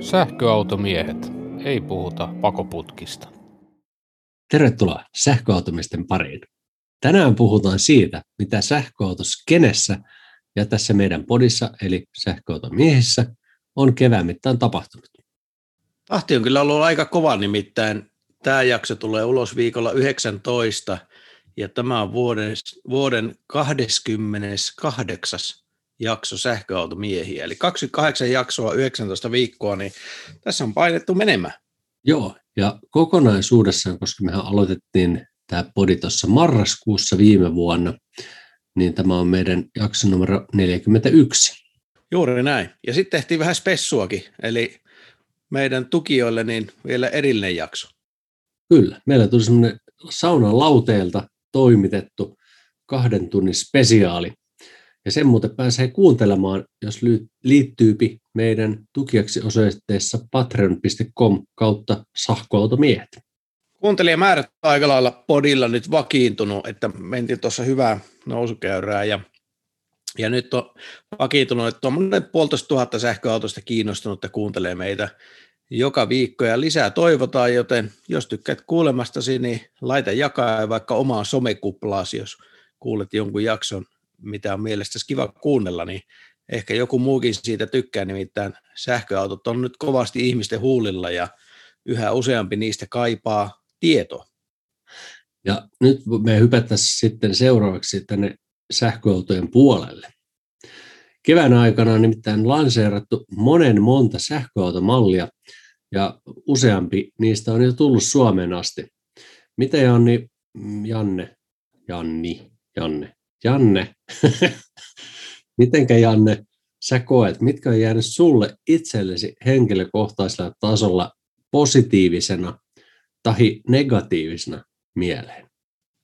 Sähköautomiehet. Ei puhuta pakoputkista. Tervetuloa sähköautomisten pariin. Tänään puhutaan siitä, mitä sähköautoskenessä ja tässä meidän podissa eli sähköautomiehissä on kevään mittaan tapahtunut. Tahti on kyllä ollut aika kova nimittäin. Tämä jakso tulee ulos viikolla 19 ja tämä on vuoden, vuoden 28 jakso sähköautomiehiä. Eli 28 jaksoa, 19 viikkoa, niin tässä on painettu menemään. Joo, ja kokonaisuudessaan, koska mehän aloitettiin tämä podi tuossa marraskuussa viime vuonna, niin tämä on meidän jakso numero 41. Juuri näin. Ja sitten tehtiin vähän spessuakin, eli meidän tukijoille niin vielä erillinen jakso. Kyllä, meillä tuli semmoinen saunan lauteelta toimitettu kahden tunnin spesiaali. Ja sen muuten pääsee kuuntelemaan, jos liittyypi meidän tukijaksi osoitteessa patreon.com kautta sahkoautomiehet. Kuuntelijamäärät aika lailla podilla nyt vakiintunut, että mentiin tuossa hyvää nousukäyrää ja, ja nyt on vakiintunut, että tuommoinen puolitoista tuhatta sähköautosta kiinnostunutta kuuntelee meitä joka viikko ja lisää toivotaan, joten jos tykkäät kuulemastasi, niin laita jakaa vaikka omaa somekuplaasi, jos kuulet jonkun jakson, mitä on mielestäsi kiva kuunnella, niin ehkä joku muukin siitä tykkää, nimittäin sähköautot on nyt kovasti ihmisten huulilla ja yhä useampi niistä kaipaa tietoa. Ja nyt me hypättäisiin sitten seuraavaksi tänne sähköautojen puolelle. Kevään aikana on nimittäin lanseerattu monen monta sähköautomallia, ja useampi niistä on jo tullut Suomeen asti. Mitä Janni, Janne, Janni, Janne, Janne, mitenkä Janne, sä koet, mitkä on jäänyt sulle itsellesi henkilökohtaisella tasolla positiivisena tai negatiivisena mieleen?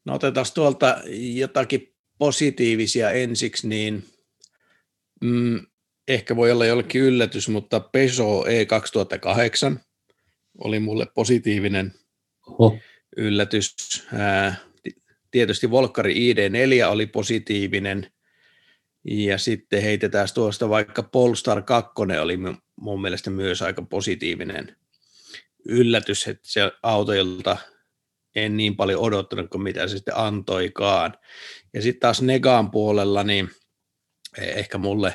No otetaan tuolta jotakin positiivisia ensiksi, niin mm, ehkä voi olla jollekin yllätys, mutta Peugeot E2008 oli mulle positiivinen Oho. yllätys. Ää, tietysti Volkari ID4 oli positiivinen, ja sitten heitetään tuosta vaikka Polestar 2 oli mun mielestä myös aika positiivinen yllätys, että se auto, jolta en niin paljon odottanut kuin mitä se sitten antoikaan. Ja sitten taas Negaan puolella, niin ehkä mulle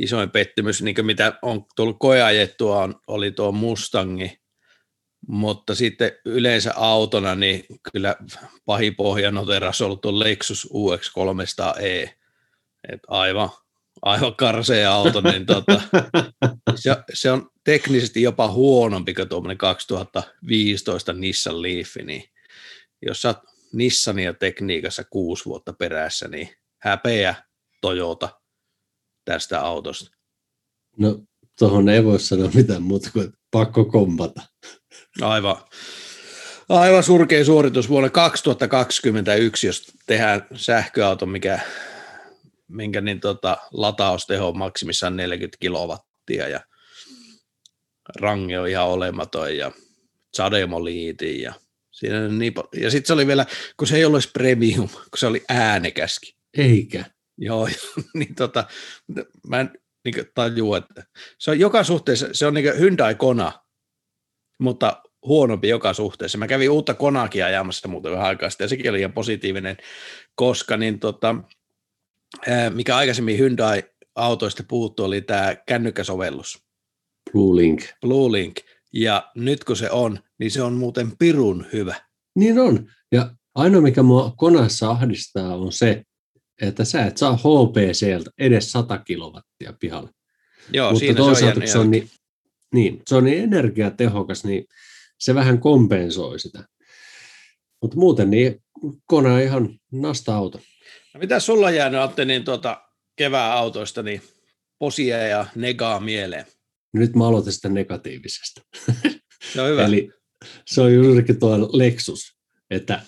isoin pettymys, niin mitä on tullut koeajettua, oli tuo Mustangi, mutta sitten yleensä autona, niin kyllä pahin pohjanoteras on ollut tuo Lexus UX300e, Et aivan, aivan karsea auto, niin tota, se, se, on teknisesti jopa huonompi kuin tuommoinen 2015 Nissan Leaf, niin jos sä oot Nissania tekniikassa kuusi vuotta perässä, niin häpeä Toyota tästä autosta. No tuohon ei voi sanoa mitään muuta kuin pakko kompata. Aivan. Aivan surkea suoritus vuonna 2021, jos tehdään sähköauto, mikä, minkä niin tota, latausteho on maksimissaan 40 kilowattia ja range on ihan olematon ja sademoliitin ja siinä niin, ja sitten se oli vielä, kun se ei ollut premium, kun se oli äänekäski. Eikä. Joo, niin tota, mä en niin tajua, että se on joka suhteessa, se on niin Hyundai Kona, mutta huonompi joka suhteessa. Mä kävin uutta Konakia ajamassa muuten vähän aikaa sitten, ja sekin oli ihan positiivinen, koska niin tota, mikä aikaisemmin Hyundai-autoista puuttu, oli tämä kännykkäsovellus. Blue Link. Blue Link. Ja nyt kun se on, niin se on muuten pirun hyvä. Niin on. Ja ainoa, mikä mua konassa ahdistaa, on se, että sä et saa HPCltä edes 100 kilowattia pihalle. Joo, Mutta siinä toisaalta, se on, se on niin, niin, se on niin energiatehokas, niin se vähän kompensoi sitä. Mutta muuten niin kone on ihan nasta-auto. No mitä sulla on jäänyt, Atte, niin tuota, kevään autoista, niin posia ja negaa mieleen? Nyt mä aloitan sitä negatiivisesta. No hyvä. Eli se on juurikin tuo Lexus, että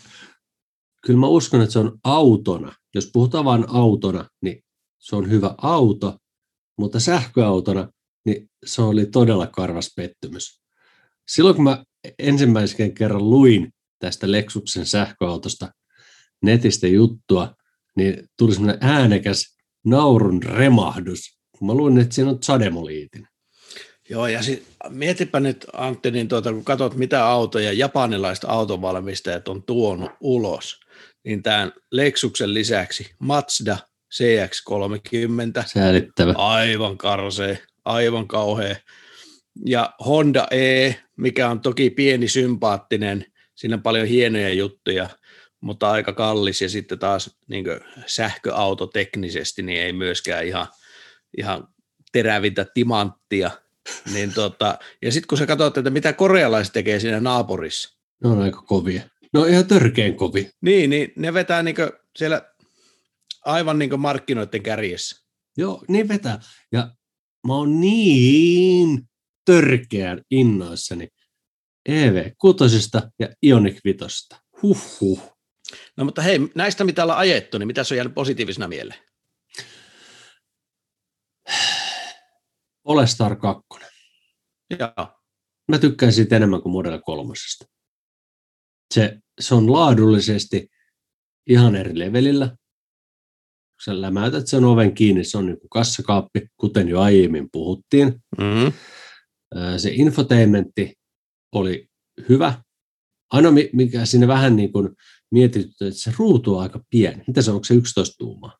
kyllä mä uskon, että se on autona. Jos puhutaan vain autona, niin se on hyvä auto, mutta sähköautona niin se oli todella karvas pettymys. Silloin kun mä ensimmäisen kerran luin tästä Lexuksen sähköautosta netistä juttua, niin tuli semmoinen äänekäs naurun remahdus, kun mä luin, että siinä on sademoliitin. Joo, ja sit, mietipä nyt Antti, niin tuota, kun katsot mitä autoja japanilaiset autovalmistajat on tuonut ulos, niin tämän Lexuksen lisäksi Mazda CX-30, Säälittävä. aivan karsee, aivan kauhea, ja Honda E, mikä on toki pieni sympaattinen, siinä on paljon hienoja juttuja, mutta aika kallis, ja sitten taas niin sähköauto teknisesti, niin ei myöskään ihan, ihan terävintä timanttia, niin tota, ja sitten kun sä katsot, että mitä korealaiset tekee siinä naapurissa. Ne on aika kovia. Ne on ihan törkeen kovi. Niin, niin ne vetää niin siellä aivan niin markkinoiden kärjessä. Joo, niin vetää. Ja mä oon niin törkeän innoissani EV6 ja Ioniq 5. Huhhuh. No mutta hei, näistä mitä ollaan ajettu, niin mitä se on jäänyt positiivisena mieleen? Polestar 2. Joo. Mä tykkään siitä enemmän kuin Model 3. Se, se on laadullisesti ihan eri levelillä. Kun sä lämäytät sen oven kiinni, se on niin kuin kassakaappi, kuten jo aiemmin puhuttiin. Mm-hmm. Se infotainmentti oli hyvä. Ainoa, mikä sinne vähän niin kuin mietitty, että se ruutu on aika pieni. Mitä se on, onko se 11 tuumaa?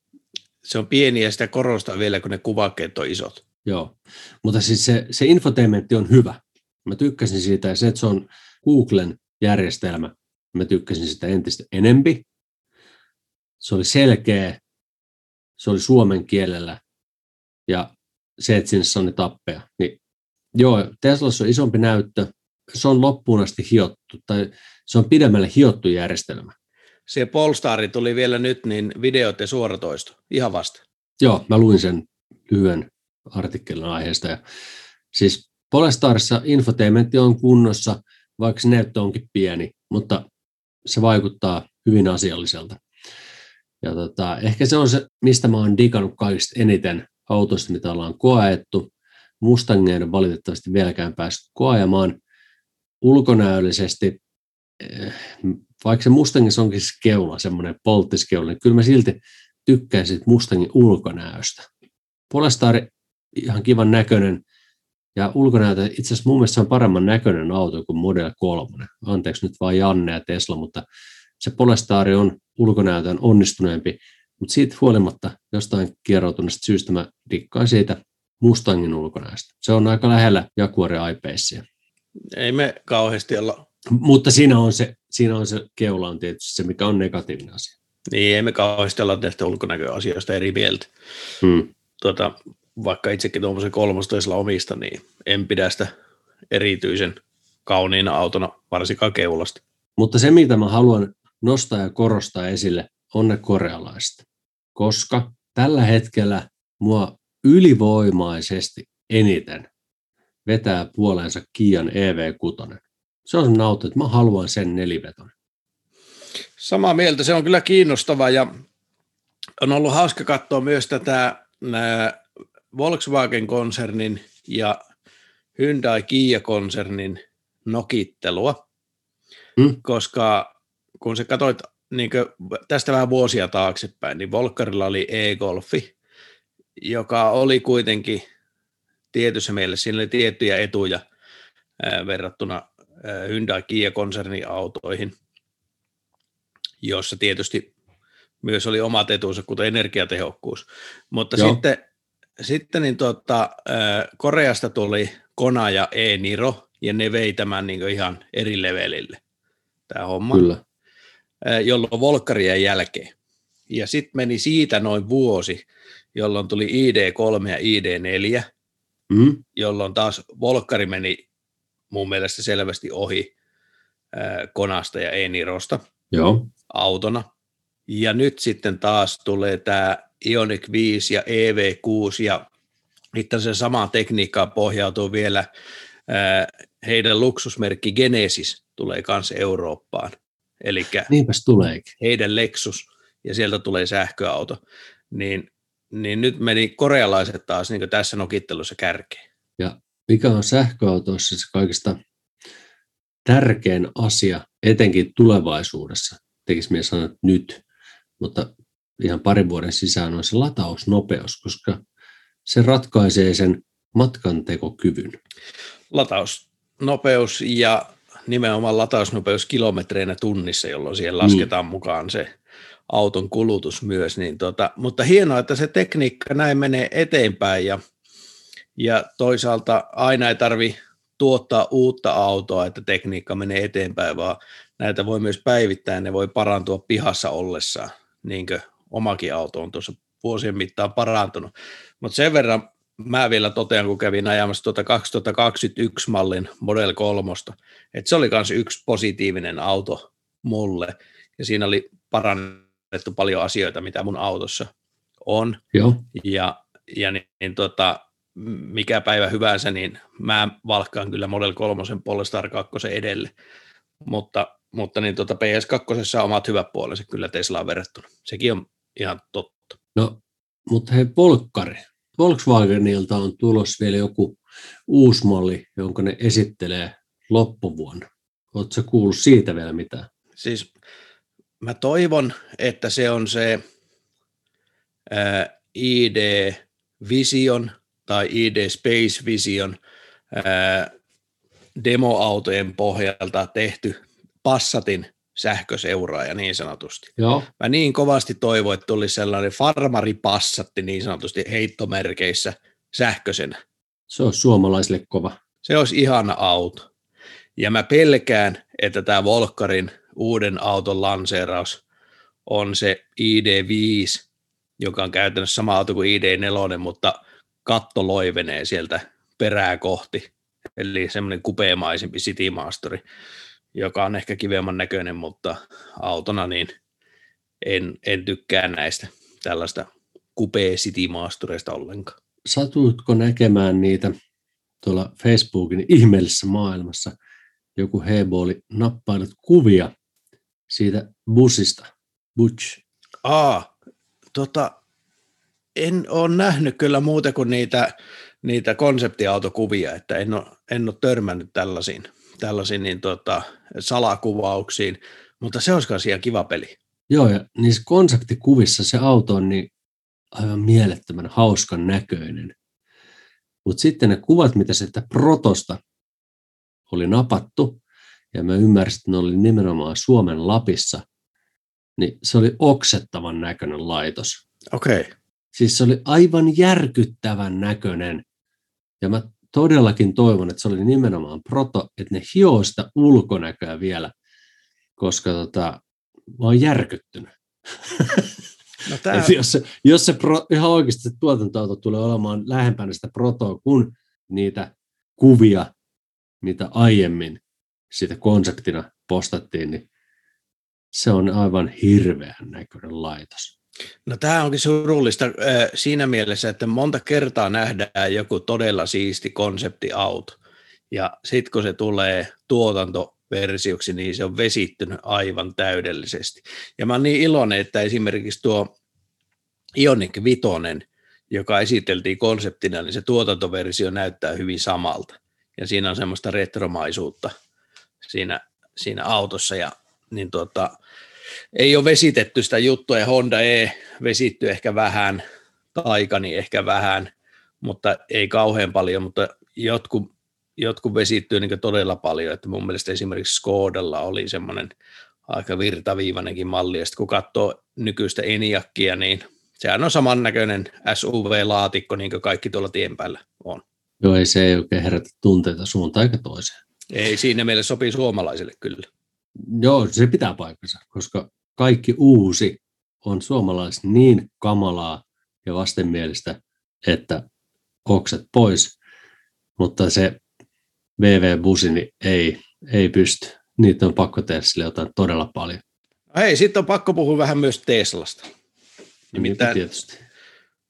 Se on pieni ja sitä korostaa vielä, kun ne kuvakkeet on isot. Joo, mutta siis se, se infotainmentti on hyvä. Mä tykkäsin siitä ja se, että se on Googlen järjestelmä, mä tykkäsin sitä entistä enempi. Se oli selkeä, se oli suomen kielellä ja se, että sinne saa ne tappeja. Niin, joo, Teslassa on isompi näyttö, se on loppuun asti hiottu, tai se on pidemmälle hiottu järjestelmä. Se Polestari tuli vielä nyt, niin videot ja suoratoisto, ihan vasta. Joo, mä luin sen lyhyen artikkelin aiheesta. Ja siis Polestarissa infotainmentti on kunnossa, vaikka se näyttö onkin pieni, mutta se vaikuttaa hyvin asialliselta. Ja tota, ehkä se on se, mistä mä oon digannut kaikista eniten autosta, mitä ollaan koettu. Mustangia ei valitettavasti vieläkään päässyt koajamaan ulkonäöllisesti, eh, vaikka se Mustangissa onkin se keula, semmoinen polttiskeula, niin kyllä mä silti tykkäisin Mustangin ulkonäöstä. Polestari ihan kivan näköinen. Ja ulkonäöltä itse asiassa mun mielestä se on paremman näköinen auto kuin Model 3. Anteeksi nyt vain Janne ja Tesla, mutta se Polestari on ulkonäöltään onnistuneempi. Mutta siitä huolimatta jostain kieroutuneesta syystä mä dikkaan siitä Mustangin ulkonäöstä. Se on aika lähellä Jaguar I-Pacea. Ei me kauheasti olla. Mutta siinä on se, siinä on se keula on tietysti se, mikä on negatiivinen asia. Niin, ei me kauheasti olla näistä ulkonäköasioista eri mieltä. Hmm. Tuota, vaikka itsekin tuommoisen kolmostoisella omista, niin en pidä sitä erityisen kauniina autona, varsinkaan keulasta. Mutta se, mitä mä haluan nostaa ja korostaa esille, on ne korealaiset. Koska tällä hetkellä mua ylivoimaisesti eniten vetää puoleensa Kian EV6. Se on auto, että mä haluan sen neliveton. Samaa mieltä, se on kyllä kiinnostava ja on ollut hauska katsoa myös tätä Volkswagen-konsernin ja Hyundai-Kia-konsernin nokittelua, hmm. koska kun sä katsoit niin tästä vähän vuosia taaksepäin, niin Volkkarilla oli e-golfi, joka oli kuitenkin tietyssä mielessä, siinä oli tiettyjä etuja ää, verrattuna ää, Hyundai-Kia-konsernin autoihin, jossa tietysti myös oli omat etunsa, kuten energiatehokkuus. Mutta Joo. sitten sitten niin tuota, Koreasta tuli Kona ja E-Niro, ja ne vei tämän niin ihan eri levelille, tämä homma. Kyllä. Jolloin Volkkarien jälkeen. Ja sitten meni siitä noin vuosi, jolloin tuli ID3 ja ID4, mm. jolloin taas Volkkari meni mun mielestä selvästi ohi Konasta ja E-Nirosta Joo. autona. Ja nyt sitten taas tulee tämä Ionic 5 ja EV6 ja itse asiassa samaan tekniikkaan pohjautuu vielä heidän luksusmerkki Genesis tulee myös Eurooppaan. Eli Niinpäs tuleekin. heidän Lexus ja sieltä tulee sähköauto. Niin, niin nyt meni korealaiset taas niin tässä nokittelussa kärkeen. Ja mikä on sähköautoissa se kaikista tärkein asia, etenkin tulevaisuudessa, tekisi minä sanoa nyt, mutta ihan parin vuoden sisään on se latausnopeus, koska se ratkaisee sen matkantekokyvyn? Latausnopeus ja nimenomaan latausnopeus kilometreinä tunnissa, jolloin siihen lasketaan mm. mukaan se auton kulutus myös. Niin tota, mutta hienoa, että se tekniikka näin menee eteenpäin ja, ja toisaalta aina ei tarvi tuottaa uutta autoa, että tekniikka menee eteenpäin, vaan näitä voi myös päivittää, ne voi parantua pihassa ollessaan, niin kuin omakin auto on tuossa vuosien mittaan parantunut. Mutta sen verran mä vielä totean, kun kävin ajamassa tuota 2021 mallin Model 3, että se oli myös yksi positiivinen auto mulle, ja siinä oli parannettu paljon asioita, mitä mun autossa on. Joo. Ja, ja niin, niin tota, mikä päivä hyvänsä, niin mä valkkaan kyllä Model 3 Polestar 2 edelle, mutta, mutta niin tota PS2 on omat hyvät puolensa kyllä Teslaan verrattuna. Sekin on ihan totta. No, mutta hei, Volkkari. Volkswagenilta on tulos vielä joku uusi malli, jonka ne esittelee loppuvuonna. Oletko kuullut siitä vielä mitään? Siis mä toivon, että se on se ää, ID Vision tai ID Space Vision ää, demoautojen pohjalta tehty Passatin sähköseuraaja niin sanotusti. Joo. Mä niin kovasti toivon, että tuli sellainen farmaripassatti niin sanotusti heittomerkeissä sähköisenä. Se on suomalaisille kova. Se olisi ihana auto. Ja mä pelkään, että tämä Volkarin uuden auton lanseeraus on se ID5, joka on käytännössä sama auto kuin ID4, mutta katto loivenee sieltä perää kohti. Eli semmoinen kupeamaisempi City Masteri joka on ehkä kivemman näköinen, mutta autona niin en, en tykkää näistä tällaista kupee city maastureista ollenkaan. Satuitko näkemään niitä tuolla Facebookin ihmeellisessä maailmassa? Joku Hebo oli nappailut kuvia siitä bussista, Butch. Aa, tota, en ole nähnyt kyllä muuta kuin niitä, niitä konseptiautokuvia, että en ole, en ole törmännyt tällaisiin tällaisiin niin tota, salakuvauksiin, mutta se olisi myös ihan kiva peli. Joo, ja niissä konseptikuvissa se auto on niin aivan mielettömän hauskan näköinen. Mutta sitten ne kuvat, mitä sieltä protosta oli napattu, ja mä ymmärsin, että ne oli nimenomaan Suomen Lapissa, niin se oli oksettavan näköinen laitos. Okei. Okay. Siis se oli aivan järkyttävän näköinen. Ja mä todellakin toivon, että se oli nimenomaan proto, että ne hioo sitä ulkonäköä vielä, koska tota, mä oon järkyttynyt. No tää... jos se, jos se pro, ihan oikeasti se tuotantoauto tulee olemaan lähempänä sitä protoa kuin niitä kuvia, mitä aiemmin siitä konseptina postattiin, niin se on aivan hirveän näköinen laitos. No tämä onkin surullista siinä mielessä, että monta kertaa nähdään joku todella siisti konseptiauto, ja sitten kun se tulee tuotantoversioksi, niin se on vesittynyt aivan täydellisesti. Ja mä oon niin iloinen, että esimerkiksi tuo Ioniq Vitonen, joka esiteltiin konseptina, niin se tuotantoversio näyttää hyvin samalta. Ja siinä on semmoista retromaisuutta siinä, siinä autossa. Ja, niin tuota, ei ole vesitetty sitä juttua ja Honda E vesitty ehkä vähän, Taikani ehkä vähän, mutta ei kauhean paljon, mutta jotkut, jotkut vesittyy niin todella paljon, että mun mielestä esimerkiksi Skodalla oli semmoinen aika virtaviivainenkin malli, ja sitten kun katsoo nykyistä Eniakkia, niin sehän on samannäköinen SUV-laatikko, niin kuin kaikki tuolla tien päällä on. Joo, ei se ei oikein herätä tunteita suuntaan eikä toiseen. Ei, siinä meille sopii suomalaisille kyllä. Joo, se pitää paikkansa, koska kaikki uusi on suomalais niin kamalaa ja vastenmielistä, että okset pois, mutta se VV-busi niin ei, ei pysty. Niitä on pakko tehdä sille jotain todella paljon. No hei, sitten on pakko puhua vähän myös Teslasta. Nimittäin, tietysti.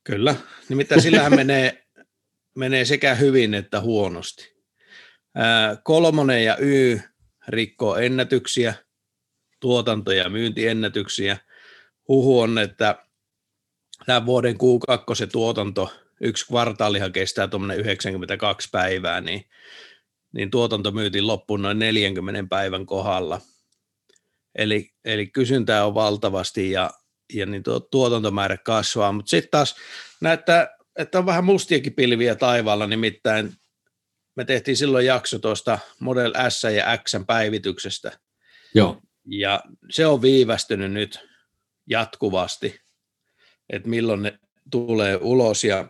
Kyllä, nimittäin sillähän menee, menee sekä hyvin että huonosti. Ää, kolmonen ja Y rikkoo ennätyksiä, tuotanto- ja myyntiennätyksiä. Huhu on, että tämän vuoden Q2 tuotanto, yksi kvartaalihan kestää tuommoinen 92 päivää, niin, niin tuotanto myytiin loppuun noin 40 päivän kohdalla. Eli, eli kysyntää on valtavasti ja, ja niin tuo tuotantomäärä kasvaa, mutta sitten taas näyttää että on vähän mustiakin pilviä taivaalla, nimittäin me tehtiin silloin jakso tuosta Model S ja X päivityksestä. Joo. Ja se on viivästynyt nyt jatkuvasti, että milloin ne tulee ulos ja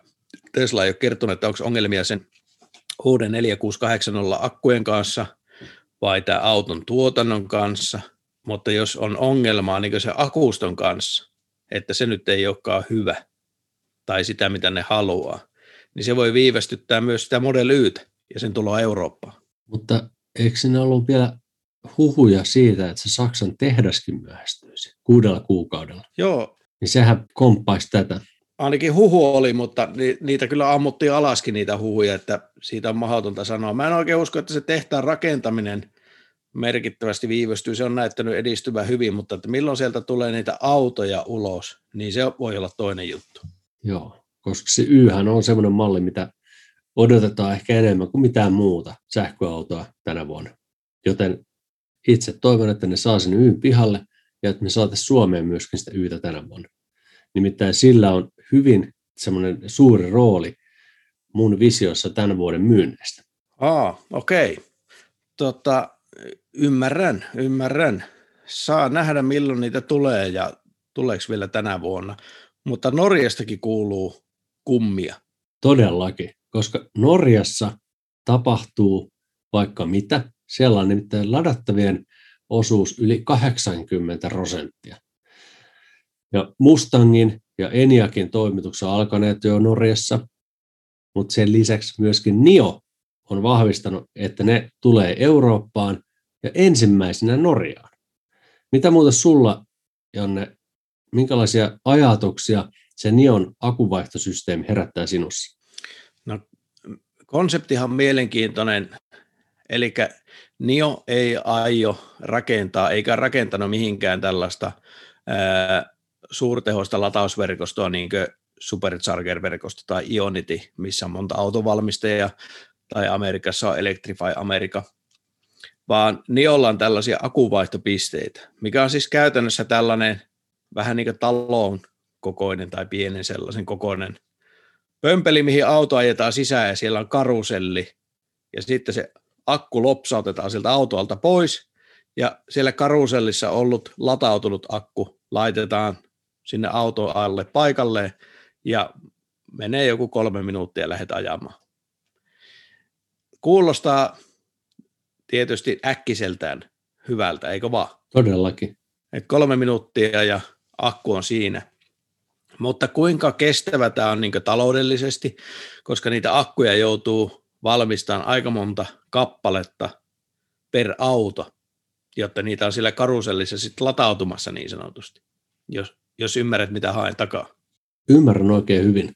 Tesla ei ole kertonut, että onko ongelmia sen uuden 4680 akkujen kanssa vai tämä auton tuotannon kanssa, mutta jos on ongelmaa niin se akuston kanssa, että se nyt ei olekaan hyvä tai sitä, mitä ne haluaa, niin se voi viivästyttää myös sitä Model Ytä ja sen tuloa Eurooppaan. Mutta eikö sinne ollut vielä huhuja siitä, että se Saksan tehdaskin myöhästyisi kuudella kuukaudella? Joo. Niin sehän komppaisi tätä. Ainakin huhu oli, mutta niitä kyllä ammuttiin alaskin niitä huhuja, että siitä on mahdotonta sanoa. Mä en oikein usko, että se tehtaan rakentaminen merkittävästi viivästyy. Se on näyttänyt edistyvän hyvin, mutta että milloin sieltä tulee niitä autoja ulos, niin se voi olla toinen juttu. Joo, koska se Yhän on semmoinen malli, mitä odotetaan ehkä enemmän kuin mitään muuta sähköautoa tänä vuonna. Joten itse toivon, että ne saa sen Yn pihalle ja että me saataisiin Suomeen myöskin sitä Ytä tänä vuonna. Nimittäin sillä on hyvin semmoinen suuri rooli mun visiossa tämän vuoden myynneistä. Aa, okei. Okay. Tota, ymmärrän, ymmärrän. Saa nähdä, milloin niitä tulee ja tuleeko vielä tänä vuonna. Mutta Norjastakin kuuluu kummia. Todellakin, koska Norjassa tapahtuu vaikka mitä. Siellä on nimittäin ladattavien osuus yli 80 prosenttia. Ja Mustangin ja Eniakin toimitukset on alkaneet jo Norjassa, mutta sen lisäksi myöskin NIO on vahvistanut, että ne tulee Eurooppaan ja ensimmäisenä Norjaan. Mitä muuta sulla, Janne, minkälaisia ajatuksia se NION akuvaihtosysteemi herättää sinussa? Konseptihan on mielenkiintoinen, eli NIO ei aio rakentaa, eikä rakentanut mihinkään tällaista ää, suurtehoista latausverkostoa, niin kuin Supercharger-verkosto tai Ionity, missä on monta autovalmistajaa, tai Amerikassa on Electrify America, vaan Niolla on tällaisia akuvaihtopisteitä, mikä on siis käytännössä tällainen vähän niin kuin talon kokoinen tai pienen sellaisen kokoinen pömpeli, mihin auto ajetaan sisään ja siellä on karuselli ja sitten se akku lopsautetaan sieltä autoalta pois ja siellä karusellissa ollut latautunut akku laitetaan sinne auto alle paikalleen ja menee joku kolme minuuttia ja lähdet ajamaan. Kuulostaa tietysti äkkiseltään hyvältä, eikö vaan? Todellakin. Et kolme minuuttia ja akku on siinä. Mutta kuinka kestävä tämä on niin taloudellisesti, koska niitä akkuja joutuu valmistamaan aika monta kappaletta per auto, jotta niitä on sillä karusellissa sitten latautumassa niin sanotusti, jos, jos ymmärrät mitä haen takaa. Ymmärrän oikein hyvin.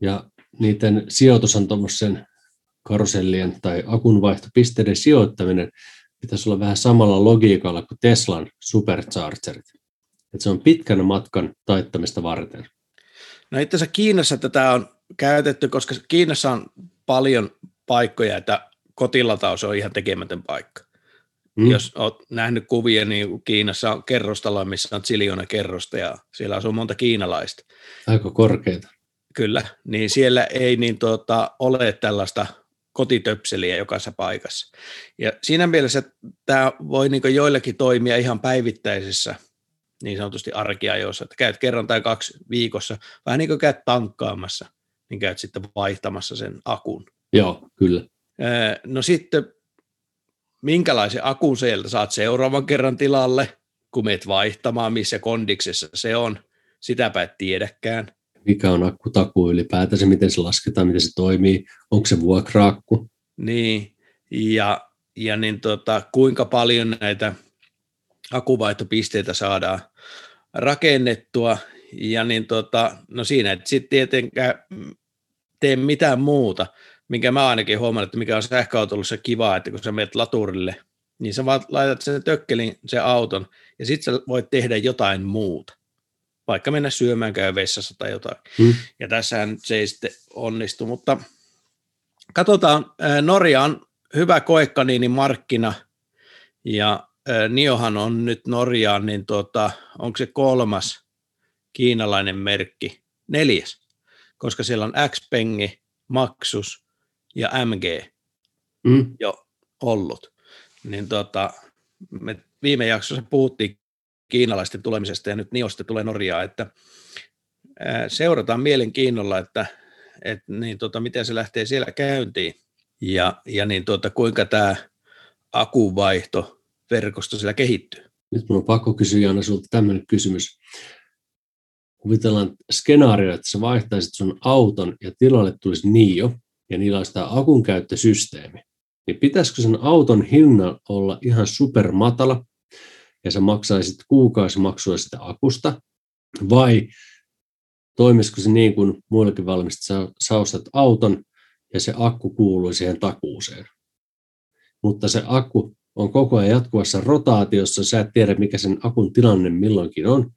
Ja niiden sijoitus on tuommoisen karusellien tai akunvaihtopisteiden sijoittaminen pitäisi olla vähän samalla logiikalla kuin Teslan superchargerit. Että se on pitkän matkan taittamista varten. No itse asiassa Kiinassa tätä on käytetty, koska Kiinassa on paljon paikkoja, että kotilataus on ihan tekemätön paikka. Mm. Jos olet nähnyt kuvia, niin Kiinassa on kerrostalo, missä on ziljoona kerrosta ja siellä asuu monta kiinalaista. Aika korkeita. Kyllä, niin siellä ei niin tuota, ole tällaista kotitöpseliä jokaisessa paikassa. Ja siinä mielessä tämä voi niin joillekin toimia ihan päivittäisessä niin sanotusti arkiajoissa, että käyt kerran tai kaksi viikossa, vähän niin kuin käyt tankkaamassa, niin käyt sitten vaihtamassa sen akun. Joo, kyllä. No sitten, minkälaisen akun sieltä saat seuraavan kerran tilalle, kun meet vaihtamaan, missä kondiksessa se on, sitäpä et tiedäkään mikä on akkutakuu ylipäätänsä, miten se lasketaan, miten se toimii, onko se vuokraakku. Niin, ja, ja niin tota, kuinka paljon näitä akuvaihtopisteitä saadaan rakennettua, ja niin tota, no siinä et sitten tietenkään tee mitään muuta, minkä mä ainakin huomaan, että mikä on sähköautossa kivaa, että kun sä menet laturille, niin sä vaan laitat sen tökkelin, sen auton, ja sitten sä voit tehdä jotain muuta vaikka mennä syömään, käy vessassa tai jotain. Hmm. Ja tässähän se ei sitten onnistu, mutta katsotaan, Norja on hyvä koekaniinin markkina, ja Niohan on nyt Norjaan, niin tuota, onko se kolmas kiinalainen merkki, neljäs, koska siellä on X-pengi, Maxus ja MG Mm. jo ollut. Niin tota, me viime jaksossa puhuttiin kiinalaisten tulemisesta ja nyt Niosta tulee Norjaa, että seurataan mielenkiinnolla, että, että niin tota, miten se lähtee siellä käyntiin ja, ja niin tota, kuinka tämä akuvaihto verkosto siellä kehittyy. Nyt mun on pakko kysyä Janne sulta tämmöinen kysymys. Kuvitellaan skenaario, että sä vaihtaisit sun auton ja tilalle tulisi Nio ja niillä olisi tämä akun käyttösysteemi. Niin pitäisikö sen auton hinnan olla ihan super matala ja sä maksaisit kuukausimaksua sitä akusta vai toimisiko se niin kuin muillekin valmistajat, sä ostat auton ja se akku kuuluu siihen takuuseen. Mutta se akku on koko ajan jatkuvassa rotaatiossa, sä et tiedä mikä sen akun tilanne milloinkin on.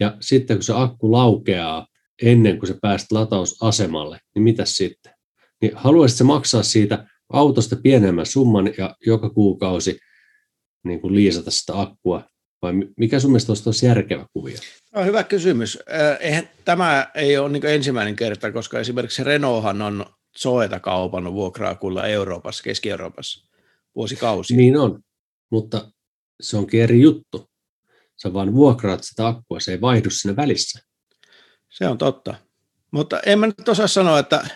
Ja sitten kun se akku laukeaa ennen kuin se pääst latausasemalle, niin mitä sitten? Niin haluaisitko maksaa siitä autosta pienemmän summan ja joka kuukausi niin kuin liisata sitä akkua, vai mikä sun mielestä olisi järkevä kuvio? No, hyvä kysymys. Äh, Eihän, tämä ei ole niin ensimmäinen kerta, koska esimerkiksi Renaulthan on Zoeta kaupannut vuokraakulla Euroopassa, Keski-Euroopassa vuosikausia. Niin on, mutta se onkin eri juttu. Sä vaan vuokraat sitä akkua, se ei vaihdu siinä välissä. Se on totta. Mutta en mä nyt osaa sanoa, että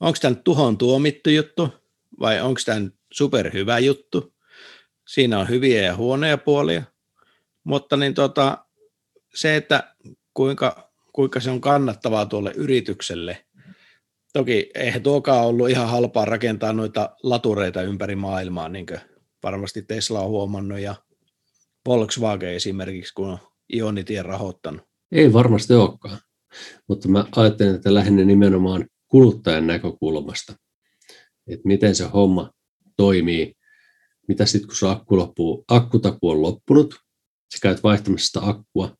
onko tämä tuhon tuomittu juttu vai onko tämä superhyvä juttu. Siinä on hyviä ja huonoja puolia, mutta niin tota, se, että kuinka, kuinka se on kannattavaa tuolle yritykselle. Toki eihän tuokaan ollut ihan halpaa rakentaa noita latureita ympäri maailmaa, niin kuin varmasti Tesla on huomannut ja Volkswagen esimerkiksi, kun on Ionitien rahoittanut. Ei varmasti olekaan, mutta mä ajattelen, että lähinnä nimenomaan kuluttajan näkökulmasta, että miten se homma toimii, mitä sitten kun se akku loppuu, akkutaku on loppunut, sä käyt vaihtamassa sitä akkua,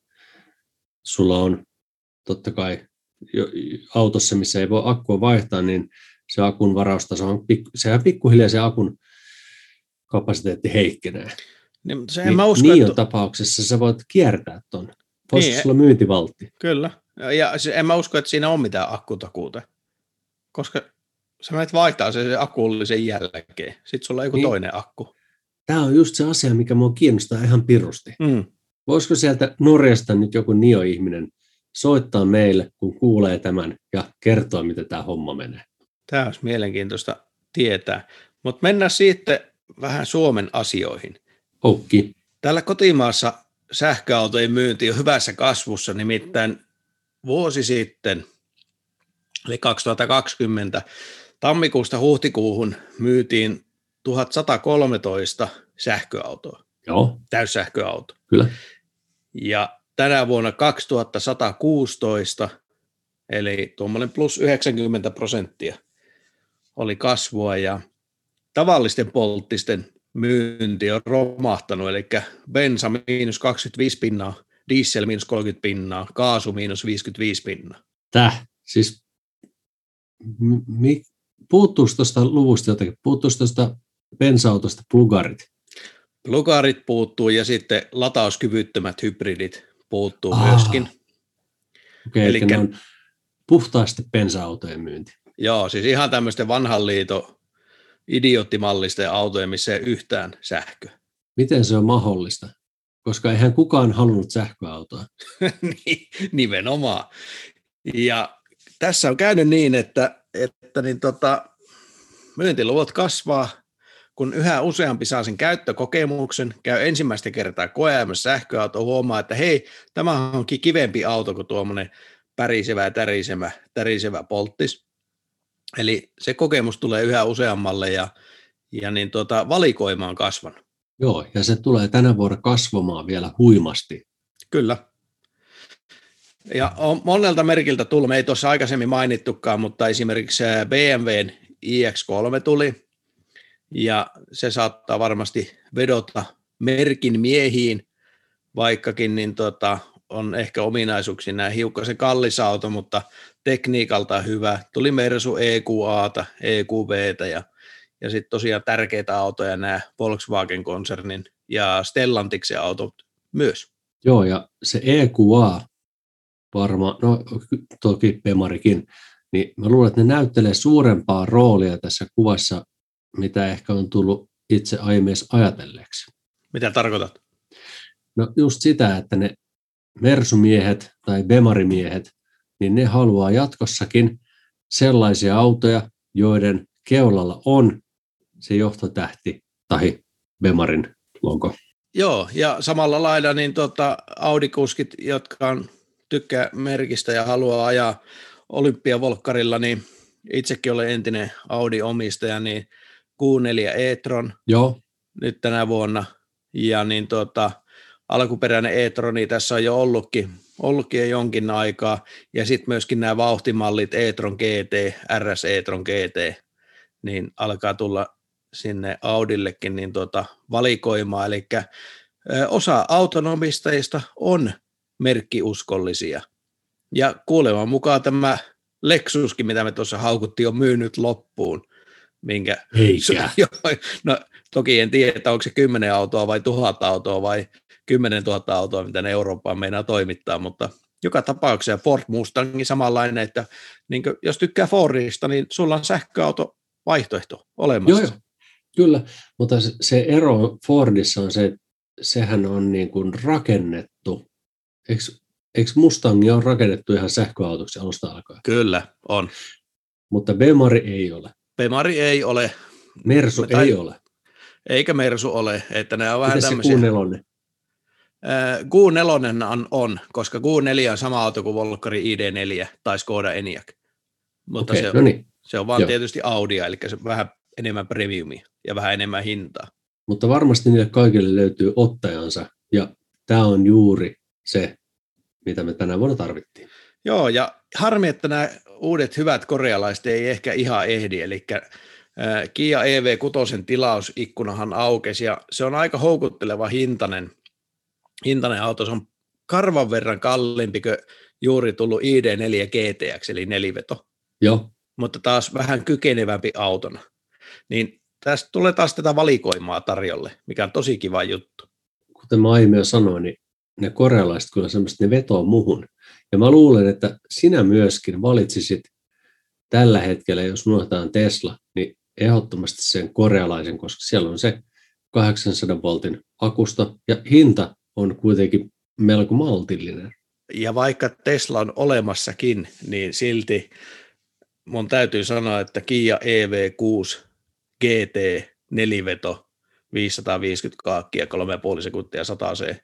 sulla on totta kai autossa, missä ei voi akkua vaihtaa, niin se akun varaustaso on, sehän pikkuhiljaa se akun kapasiteetti heikkenee. Niin, se en Niin, mä usko, niin että... tapauksessa sä voit kiertää ton. Voisiko Niin, sulla myyntivaltti? Kyllä. Ja en mä usko, että siinä on mitään akkutakuuta, koska sä menet vaihtaa se, se akullisen jälkeen. Sitten sulla on joku Niin. toinen akku. Tämä on just se asia, mikä mua kiinnostaa ihan pirusti. Mm. Voisiko sieltä Norjasta nyt joku Nio-ihminen soittaa meille, kun kuulee tämän ja kertoa, miten tämä homma menee? Tämä olisi mielenkiintoista tietää. Mutta mennään sitten vähän Suomen asioihin. Okki. Täällä kotimaassa sähköautojen myynti on hyvässä kasvussa, nimittäin vuosi sitten, eli 2020, tammikuusta huhtikuuhun myytiin 1113 sähköautoa, Joo, täyssähköauto. kyllä. Ja tänä vuonna 2116, eli tuommoinen plus 90 prosenttia oli kasvua ja tavallisten polttisten myynti on romahtanut, eli bensa miinus 25 pinnaa, diesel miinus 30 pinnaa, kaasu miinus 55 pinnaa. Täh, siis mi- puuttuuko tuosta luvusta jotakin? Puuttuuko tuosta bensa-autosta plugarit? Plugarit puuttuu ja sitten latauskyvyttömät hybridit puuttuu Aa. myöskin. Okei, eli Elikkä- on puhtaasti bensa-autojen myynti. Joo, siis ihan tämmöisten vanhan liiton idioottimallisten autojen, missä ei yhtään sähkö. Miten se on mahdollista? Koska eihän kukaan halunnut sähköautoa. Niin, Nimenomaan. Ja tässä on käynyt niin, että, että niin tota, myyntiluvut kasvaa, kun yhä useampi saa sen käyttökokemuksen, käy ensimmäistä kertaa koeajamassa sähköauto, huomaa, että hei, tämä onkin kivempi auto kuin tuommoinen pärisevä ja tärisevä, tärisevä polttis. Eli se kokemus tulee yhä useammalle ja, ja niin tota, valikoima on kasvanut. Joo, ja se tulee tänä vuonna kasvamaan vielä huimasti. Kyllä. Ja on monelta merkiltä tullut, me ei tuossa aikaisemmin mainittukaan, mutta esimerkiksi BMWn iX3 tuli, ja se saattaa varmasti vedota merkin miehiin, vaikkakin niin tota, on ehkä ominaisuuksia nämä hiukkasen kallis auto, mutta tekniikalta hyvä. Tuli Mersu EQAta, EQVtä ja, ja sitten tosiaan tärkeitä autoja nämä Volkswagen-konsernin ja Stellantiksen autot myös. Joo, ja se EQA varmaan, no toki Pemarikin, niin mä luulen, että ne näyttelee suurempaa roolia tässä kuvassa, mitä ehkä on tullut itse aiemmin ajatelleeksi. Mitä tarkoitat? No just sitä, että ne Mersumiehet tai Bemarimiehet, niin ne haluaa jatkossakin sellaisia autoja, joiden keulalla on se johtotähti tai Bemarin logo. Joo, ja samalla lailla niin tota, Audi-kuskit, jotka on tykkää merkistä ja haluaa ajaa olympiavolkkarilla, niin itsekin olen entinen Audi-omistaja, niin Q4 e-tron Joo. nyt tänä vuonna, ja niin tota, alkuperäinen e-tron, niin tässä on jo ollutkin, ollutkin jo jonkin aikaa, ja sitten myöskin nämä vauhtimallit e-tron GT, RS e-tron GT, niin alkaa tulla sinne Audillekin niin tuota, valikoimaa, eli osa autonomistajista on merkkiuskollisia. Ja kuuleman mukaan tämä Lexuskin, mitä me tuossa haukuttiin, on myynyt loppuun. Minkä, Eikä. no, toki en tiedä, onko se 10 autoa vai 1000 autoa vai 10 000 autoa, mitä ne Eurooppaan meinaa toimittaa, mutta joka tapauksessa Ford Mustangin samanlainen, että niin kuin, jos tykkää Fordista, niin sulla on sähköauto vaihtoehto olemassa. Joo, joo. Kyllä, mutta se ero Fordissa on se, että sehän on niin kuin rakennettu. Eikö, eikö Mustangi ole rakennettu ihan sähköautoksi alusta alkaen? Kyllä, on. Mutta Bemari ei ole. Bemari ei ole. Mersu tai, ei ole. Eikä Mersu ole, että ne on vähän tämmöisiä. se Q4? Q4 on, on, koska Q4 on sama auto kuin Volkari ID4 tai Skoda Enyaq. Mutta Okei, se, no niin. se on vaan Joo. tietysti Audia, eli se vähän enemmän premiumia ja vähän enemmän hintaa. Mutta varmasti niille kaikille löytyy ottajansa, ja tämä on juuri se, mitä me tänä vuonna tarvittiin. Joo, ja harmi, että nämä uudet hyvät korealaiset ei ehkä ihan ehdi, eli äh, Kia EV6 tilausikkunahan aukesi, ja se on aika houkutteleva hintainen, hintainen auto, se on karvan verran kalliimpi kuin juuri tullut ID4 GTX, eli neliveto, Joo, mutta taas vähän kykenevämpi autona. Niin tästä tulee taas tätä valikoimaa tarjolle, mikä on tosi kiva juttu. kuten mä aiemmin jo sanoin, niin ne korealaiset kyllä semmoista, ne vetoo muhun. Ja mä luulen, että sinä myöskin valitsisit tällä hetkellä, jos unohdetaan Tesla, niin ehdottomasti sen korealaisen, koska siellä on se 800 voltin akusto ja hinta on kuitenkin melko maltillinen. Ja vaikka Tesla on olemassakin, niin silti mun täytyy sanoa, että Kia EV6 GT neliveto 550 kaakkia, 3,5 sekuntia 100 se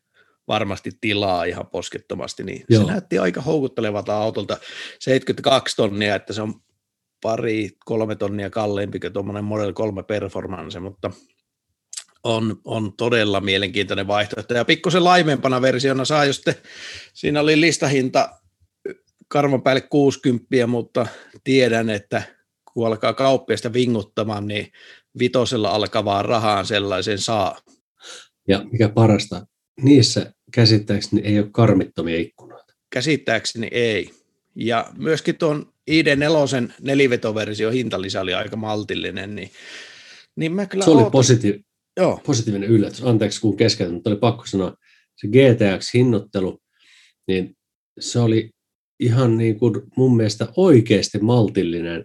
varmasti tilaa ihan poskettomasti, niin Joo. se näytti aika houkuttelevalta autolta 72 tonnia, että se on pari, kolme tonnia kalliimpi kuin tuommoinen Model 3 Performance, mutta on, on todella mielenkiintoinen vaihtoehto. Ja pikkusen laimempana versiona saa, jos te, siinä oli listahinta karvan päälle 60, mutta tiedän, että kun alkaa kauppiasta vinguttamaan, niin vitosella alkavaa rahaan sellaisen saa. Ja mikä parasta, niissä käsittääkseni ei ole karmittomia ikkunoita. Käsittääkseni ei. Ja myöskin tuon ID4 nelivetoversio hintalisä oli aika maltillinen, niin, niin mä kyllä Se oli positiivinen. Joo, positiivinen yllätys. Anteeksi, kun keskeytän, mutta oli pakko sanoa, se GTX-hinnoittelu, niin se oli ihan niin kuin mun mielestä oikeasti maltillinen,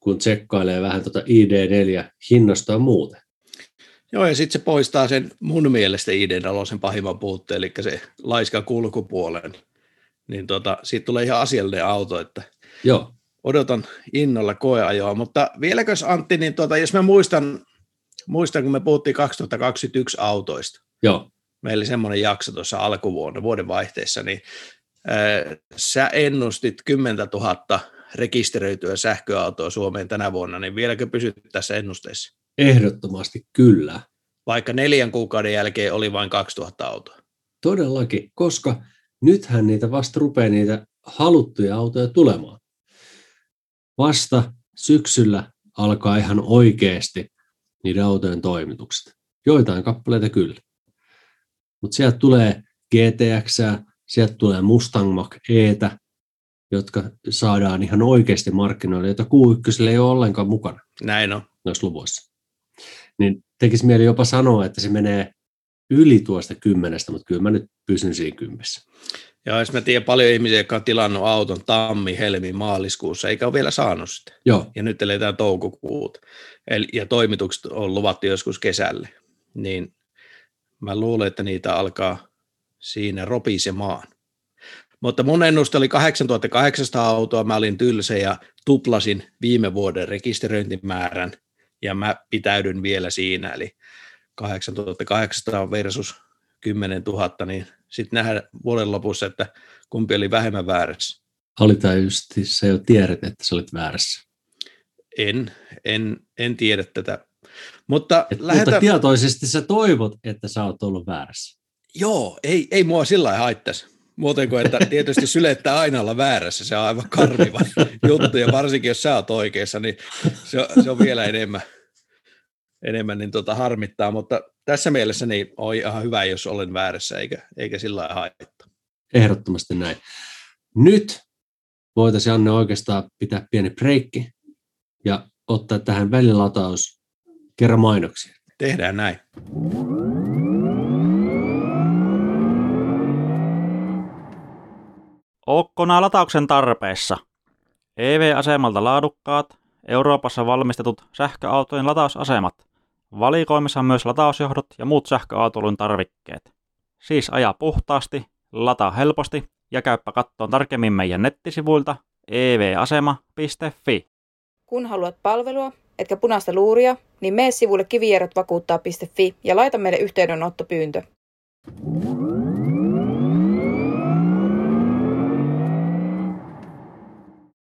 kun tsekkailee vähän tuota ID4 hinnasta ja muuten. Joo, ja sitten se poistaa sen mun mielestä ID4 pahimman puutteen, eli se laiskan kulkupuolen. Niin tota, siitä tulee ihan asiallinen auto, että Joo, odotan innolla koeajoa. Mutta vieläkös Antti, niin tuota, jos mä muistan, muistan, kun me puhuttiin 2021 autoista, joo, meillä oli semmoinen jakso tuossa alkuvuonna, vuoden vaihteessa, niin ää, sä ennustit 10 000 rekisteröityä sähköautoa Suomeen tänä vuonna, niin vieläkö pysyt tässä ennusteessa? Ehdottomasti kyllä. Vaikka neljän kuukauden jälkeen oli vain 2000 autoa. Todellakin, koska nythän niitä vasta rupeaa niitä haluttuja autoja tulemaan. Vasta syksyllä alkaa ihan oikeasti niiden autojen toimitukset. Joitain kappaleita kyllä. Mutta sieltä tulee GTX, sieltä tulee Mustang Mach-Etä, jotka saadaan ihan oikeasti markkinoille, joita Q1 ei ole ollenkaan mukana Näin on. noissa luvuissa. Niin tekisi mieli jopa sanoa, että se menee yli tuosta kymmenestä, mutta kyllä mä nyt pysyn siinä kymmessä. Ja jos mä tiedän paljon ihmisiä, jotka on tilannut auton tammi, helmi, maaliskuussa, eikä ole vielä saanut sitä. Joo. Ja nyt eletään toukokuuta. Eli, ja toimitukset on luvattu joskus kesälle. Niin mä luulen, että niitä alkaa siinä ropisemaan. Mutta mun ennuste oli 8800 autoa, mä olin tylsä ja tuplasin viime vuoden rekisteröintimäärän ja mä pitäydyn vielä siinä, eli 8800 versus 10 000, niin sitten nähdään vuoden lopussa, että kumpi oli vähemmän väärässä. Halita just sä jo tiedät, että sä olit väärässä. En, en, en tiedä tätä. Mutta, Et, lähdetään... mutta tietoisesti sä toivot, että sä oot ollut väärässä. Joo, ei, ei mua sillä lailla haittaisi. Muuten kuin, että tietysti sylettää aina olla väärässä, se on aivan karmiva juttu, ja varsinkin jos sä oot oikeassa, niin se on, se on vielä enemmän, enemmän niin tota harmittaa, mutta tässä mielessä niin on ihan hyvä, jos olen väärässä, eikä, eikä sillä lailla haittaa. Ehdottomasti näin. Nyt voitaisiin Anne oikeastaan pitää pieni breikki ja ottaa tähän välilataus kerran mainoksia. Tehdään näin. Ookkona latauksen tarpeessa. EV-asemalta laadukkaat, Euroopassa valmistetut sähköautojen latausasemat. Valikoimissa myös latausjohdot ja muut sähköautoilun tarvikkeet. Siis aja puhtaasti, lataa helposti ja käyppä kattoon tarkemmin meidän nettisivuilta evasema.fi. Kun haluat palvelua, etkä punaista luuria, niin mene sivulle kivijärjetvakuuttaa.fi ja laita meille yhteydenottopyyntö.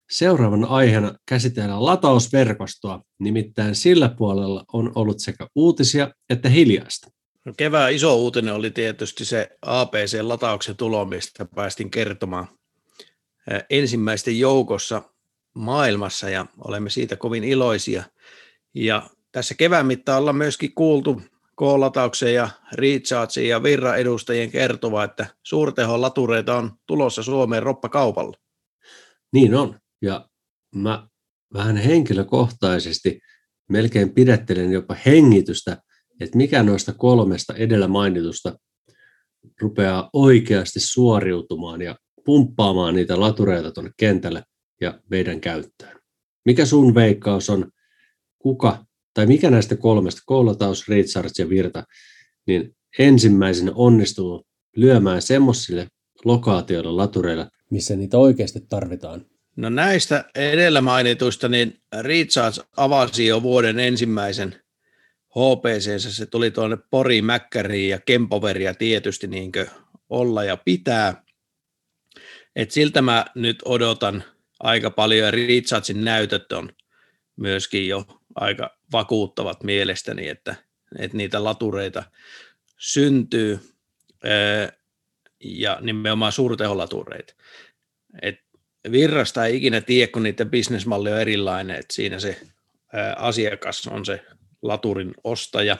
Seuraavana aiheena käsitellään latausverkostoa, nimittäin sillä puolella on ollut sekä uutisia että hiljaista. No kevään iso uutinen oli tietysti se APC-latauksen tulo, mistä päästin kertomaan ensimmäisten joukossa maailmassa ja olemme siitä kovin iloisia. Ja tässä kevään mittaan ollaan myöskin kuultu K-latauksen ja Rechargein ja Virra edustajien kertova, että suurtehon latureita on tulossa Suomeen roppakaupalla. Niin on. Ja mä vähän henkilökohtaisesti melkein pidättelen jopa hengitystä, että mikä noista kolmesta edellä mainitusta rupeaa oikeasti suoriutumaan ja pumppaamaan niitä latureita tuonne kentälle ja meidän käyttöön. Mikä sun veikkaus on, kuka tai mikä näistä kolmesta, koulataus, Richards ja Virta, niin ensimmäisenä onnistuu lyömään semmoisille lokaatioille latureilla, missä niitä oikeasti tarvitaan. No näistä edellä mainituista, niin Recharge avasi jo vuoden ensimmäisen HPC, se tuli tuonne Pori, Mäkkäriin ja Kempoveria tietysti niin olla ja pitää. Et siltä mä nyt odotan aika paljon ja Rechargein näytöt on myöskin jo aika vakuuttavat mielestäni, että, että niitä latureita syntyy ja nimenomaan suurteholatureita. Et virrasta ei ikinä tiedä, kun niiden bisnesmalli on erilainen, että siinä se asiakas on se laturin ostaja.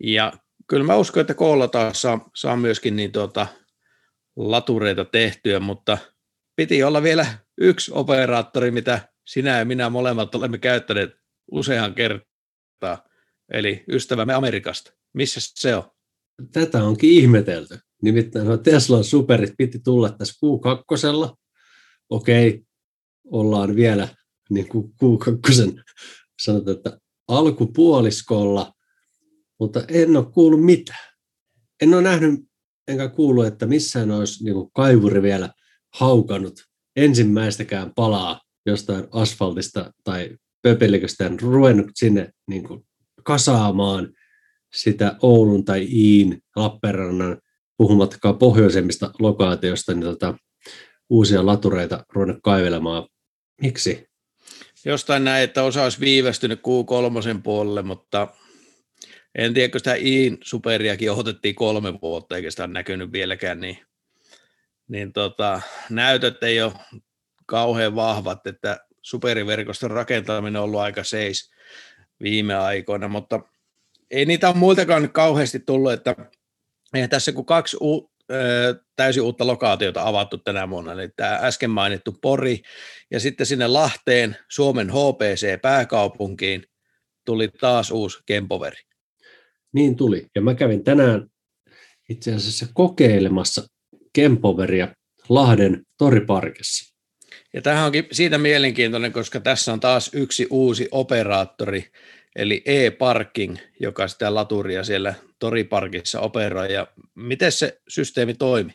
Ja kyllä mä uskon, että koolla taas saa, saa myöskin niin tuota, latureita tehtyä, mutta piti olla vielä yksi operaattori, mitä sinä ja minä molemmat olemme käyttäneet usean kertaa, eli ystävämme Amerikasta. Missä se on? Tätä onkin ihmetelty. Nimittäin no Teslan superit piti tulla tässä Q2. Okei, ollaan vielä niin kuin Q2 sanotaan, että alkupuoliskolla, mutta en ole kuullut mitään. En ole nähnyt enkä kuullut, että missään olisi niin kuin kaivuri vielä haukannut ensimmäistäkään palaa jostain asfaltista tai pöpeliköstä ruvennut sinne niin kuin kasaamaan sitä Oulun tai Iin, Lappeenrannan, puhumattakaan pohjoisemmista lokaatioista, niin tota, uusia latureita ruvennut kaivelemaan. Miksi? Jostain näin, että osa olisi viivästynyt Q3 puolelle, mutta en tiedä, kun sitä Iin superiakin otettiin kolme vuotta, eikä sitä ole näkynyt vieläkään, niin, niin tota, näytöt ei ole kauhean vahvat, että superiverkoston rakentaminen on ollut aika seis viime aikoina, mutta ei niitä ole muiltakaan kauheasti tullut, että eihän tässä kun kaksi u- täysin uutta lokaatiota avattu tänä vuonna, eli tämä äsken mainittu Pori, ja sitten sinne Lahteen, Suomen HPC-pääkaupunkiin, tuli taas uusi Kempoveri. Niin tuli, ja mä kävin tänään itse asiassa kokeilemassa Kempoveria Lahden toriparkissa. Ja tämähän onkin siitä mielenkiintoinen, koska tässä on taas yksi uusi operaattori, eli e-parking, joka sitä laturia siellä toriparkissa operoi. Ja miten se systeemi toimi?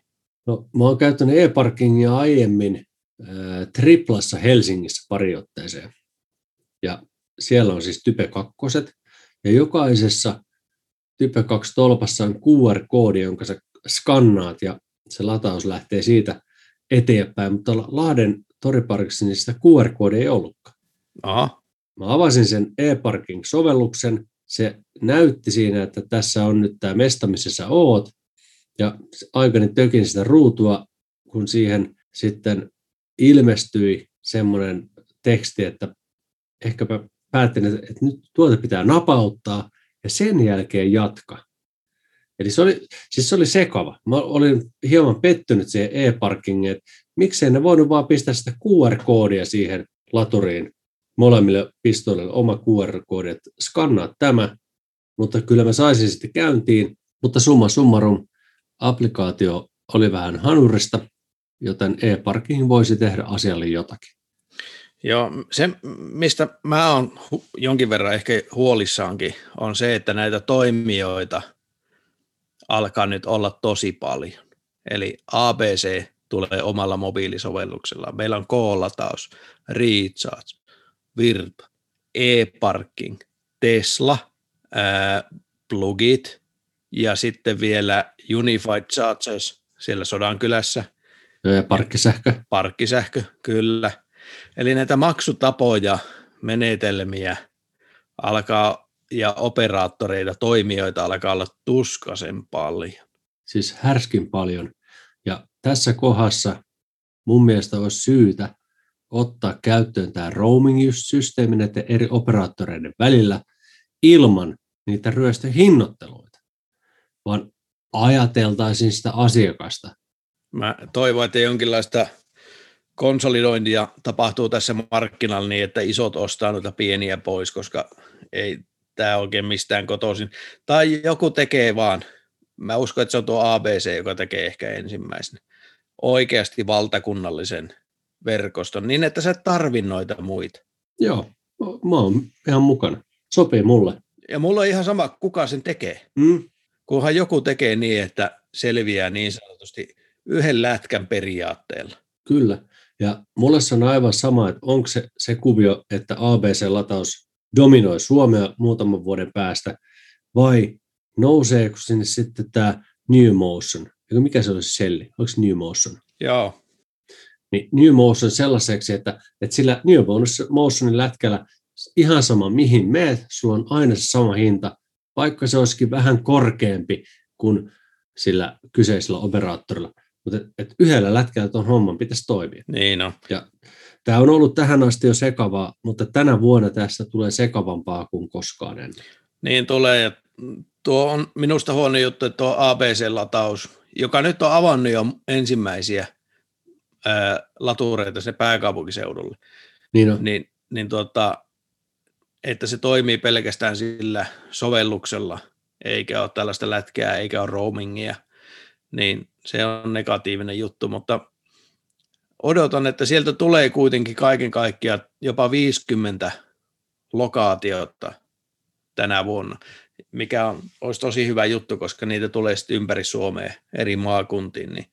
No, mä oon käyttänyt e-parkingia aiemmin äh, Triplassa Helsingissä pari otteeseen. Ja siellä on siis Type 2. Ja jokaisessa Type 2 tolpassa on QR-koodi, jonka sä skannaat ja se lataus lähtee siitä eteenpäin. Mutta Lahden toriparkissa niin sitä QR-koodia ei ollutkaan. Aha. Mä avasin sen e-parking-sovelluksen. Se näytti siinä, että tässä on nyt tämä mesta, missä sä oot. Ja aikani tökin sitä ruutua, kun siihen sitten ilmestyi semmoinen teksti, että ehkäpä päätin, että, nyt tuote pitää napauttaa ja sen jälkeen jatka. Eli se oli, siis se oli sekava. Mä olin hieman pettynyt siihen e-parkingiin, että miksei ne voinut vaan pistää sitä QR-koodia siihen laturiin molemmille pistoille oma QR-koodi, että skannaa tämä, mutta kyllä mä saisin sitten käyntiin, mutta summa summarum, applikaatio oli vähän hanurista, joten e-parking voisi tehdä asialle jotakin. Joo, se mistä mä oon jonkin verran ehkä huolissaankin, on se, että näitä toimijoita alkaa nyt olla tosi paljon. Eli ABC tulee omalla mobiilisovelluksella. Meillä on K-lataus, Recharge, Virta, e-parking, Tesla, ää, plugit ja sitten vielä Unified Chargers siellä Sodankylässä. Ja parkkisähkö. Parkkisähkö, kyllä. Eli näitä maksutapoja, menetelmiä alkaa ja operaattoreita, toimijoita alkaa olla tuskasen paljon. Siis härskin paljon. Ja tässä kohdassa mun mielestä olisi syytä ottaa käyttöön tämä roaming-systeemi näiden eri operaattoreiden välillä ilman niitä ryöstöhinnoitteluita, vaan ajateltaisiin sitä asiakasta. Mä toivon, että jonkinlaista konsolidointia tapahtuu tässä markkinalla niin, että isot ostaa noita pieniä pois, koska ei tämä oikein mistään kotoisin. Tai joku tekee vaan, mä uskon, että se on tuo ABC, joka tekee ehkä ensimmäisenä, oikeasti valtakunnallisen verkoston, niin että sä et tarvi noita muita. Joo, mä oon ihan mukana. Sopii mulle. Ja mulla on ihan sama, kuka sen tekee. Mm. Kunhan joku tekee niin, että selviää niin sanotusti yhden lätkän periaatteella. Kyllä. Ja mulle se on aivan sama, että onko se, se kuvio, että ABC-lataus dominoi Suomea muutaman vuoden päästä, vai nouseeko sinne sitten tämä New Motion? Mikä se olisi selli? Onko New Motion? Joo. Niin New Motion sellaiseksi, että, että sillä New Motionin lätkällä ihan sama mihin meet, sulla on aina se sama hinta, vaikka se olisikin vähän korkeampi kuin sillä kyseisellä operaattorilla. Mutta et, et yhdellä lätkällä tuon homman pitäisi toimia. Niin on. Ja tämä on ollut tähän asti jo sekavaa, mutta tänä vuonna tästä tulee sekavampaa kuin koskaan ennen. Niin tulee, ja tuo on minusta huono juttu, että tuo ABC-lataus, joka nyt on avannut jo ensimmäisiä ää, latureita se pääkaupunkiseudulle, Niin on. niin, niin tuota, että se toimii pelkästään sillä sovelluksella, eikä ole tällaista lätkää, eikä ole roamingia, niin se on negatiivinen juttu, mutta odotan, että sieltä tulee kuitenkin kaiken kaikkiaan jopa 50 lokaatiota tänä vuonna, mikä on, olisi tosi hyvä juttu, koska niitä tulee sitten ympäri Suomea eri maakuntiin, niin,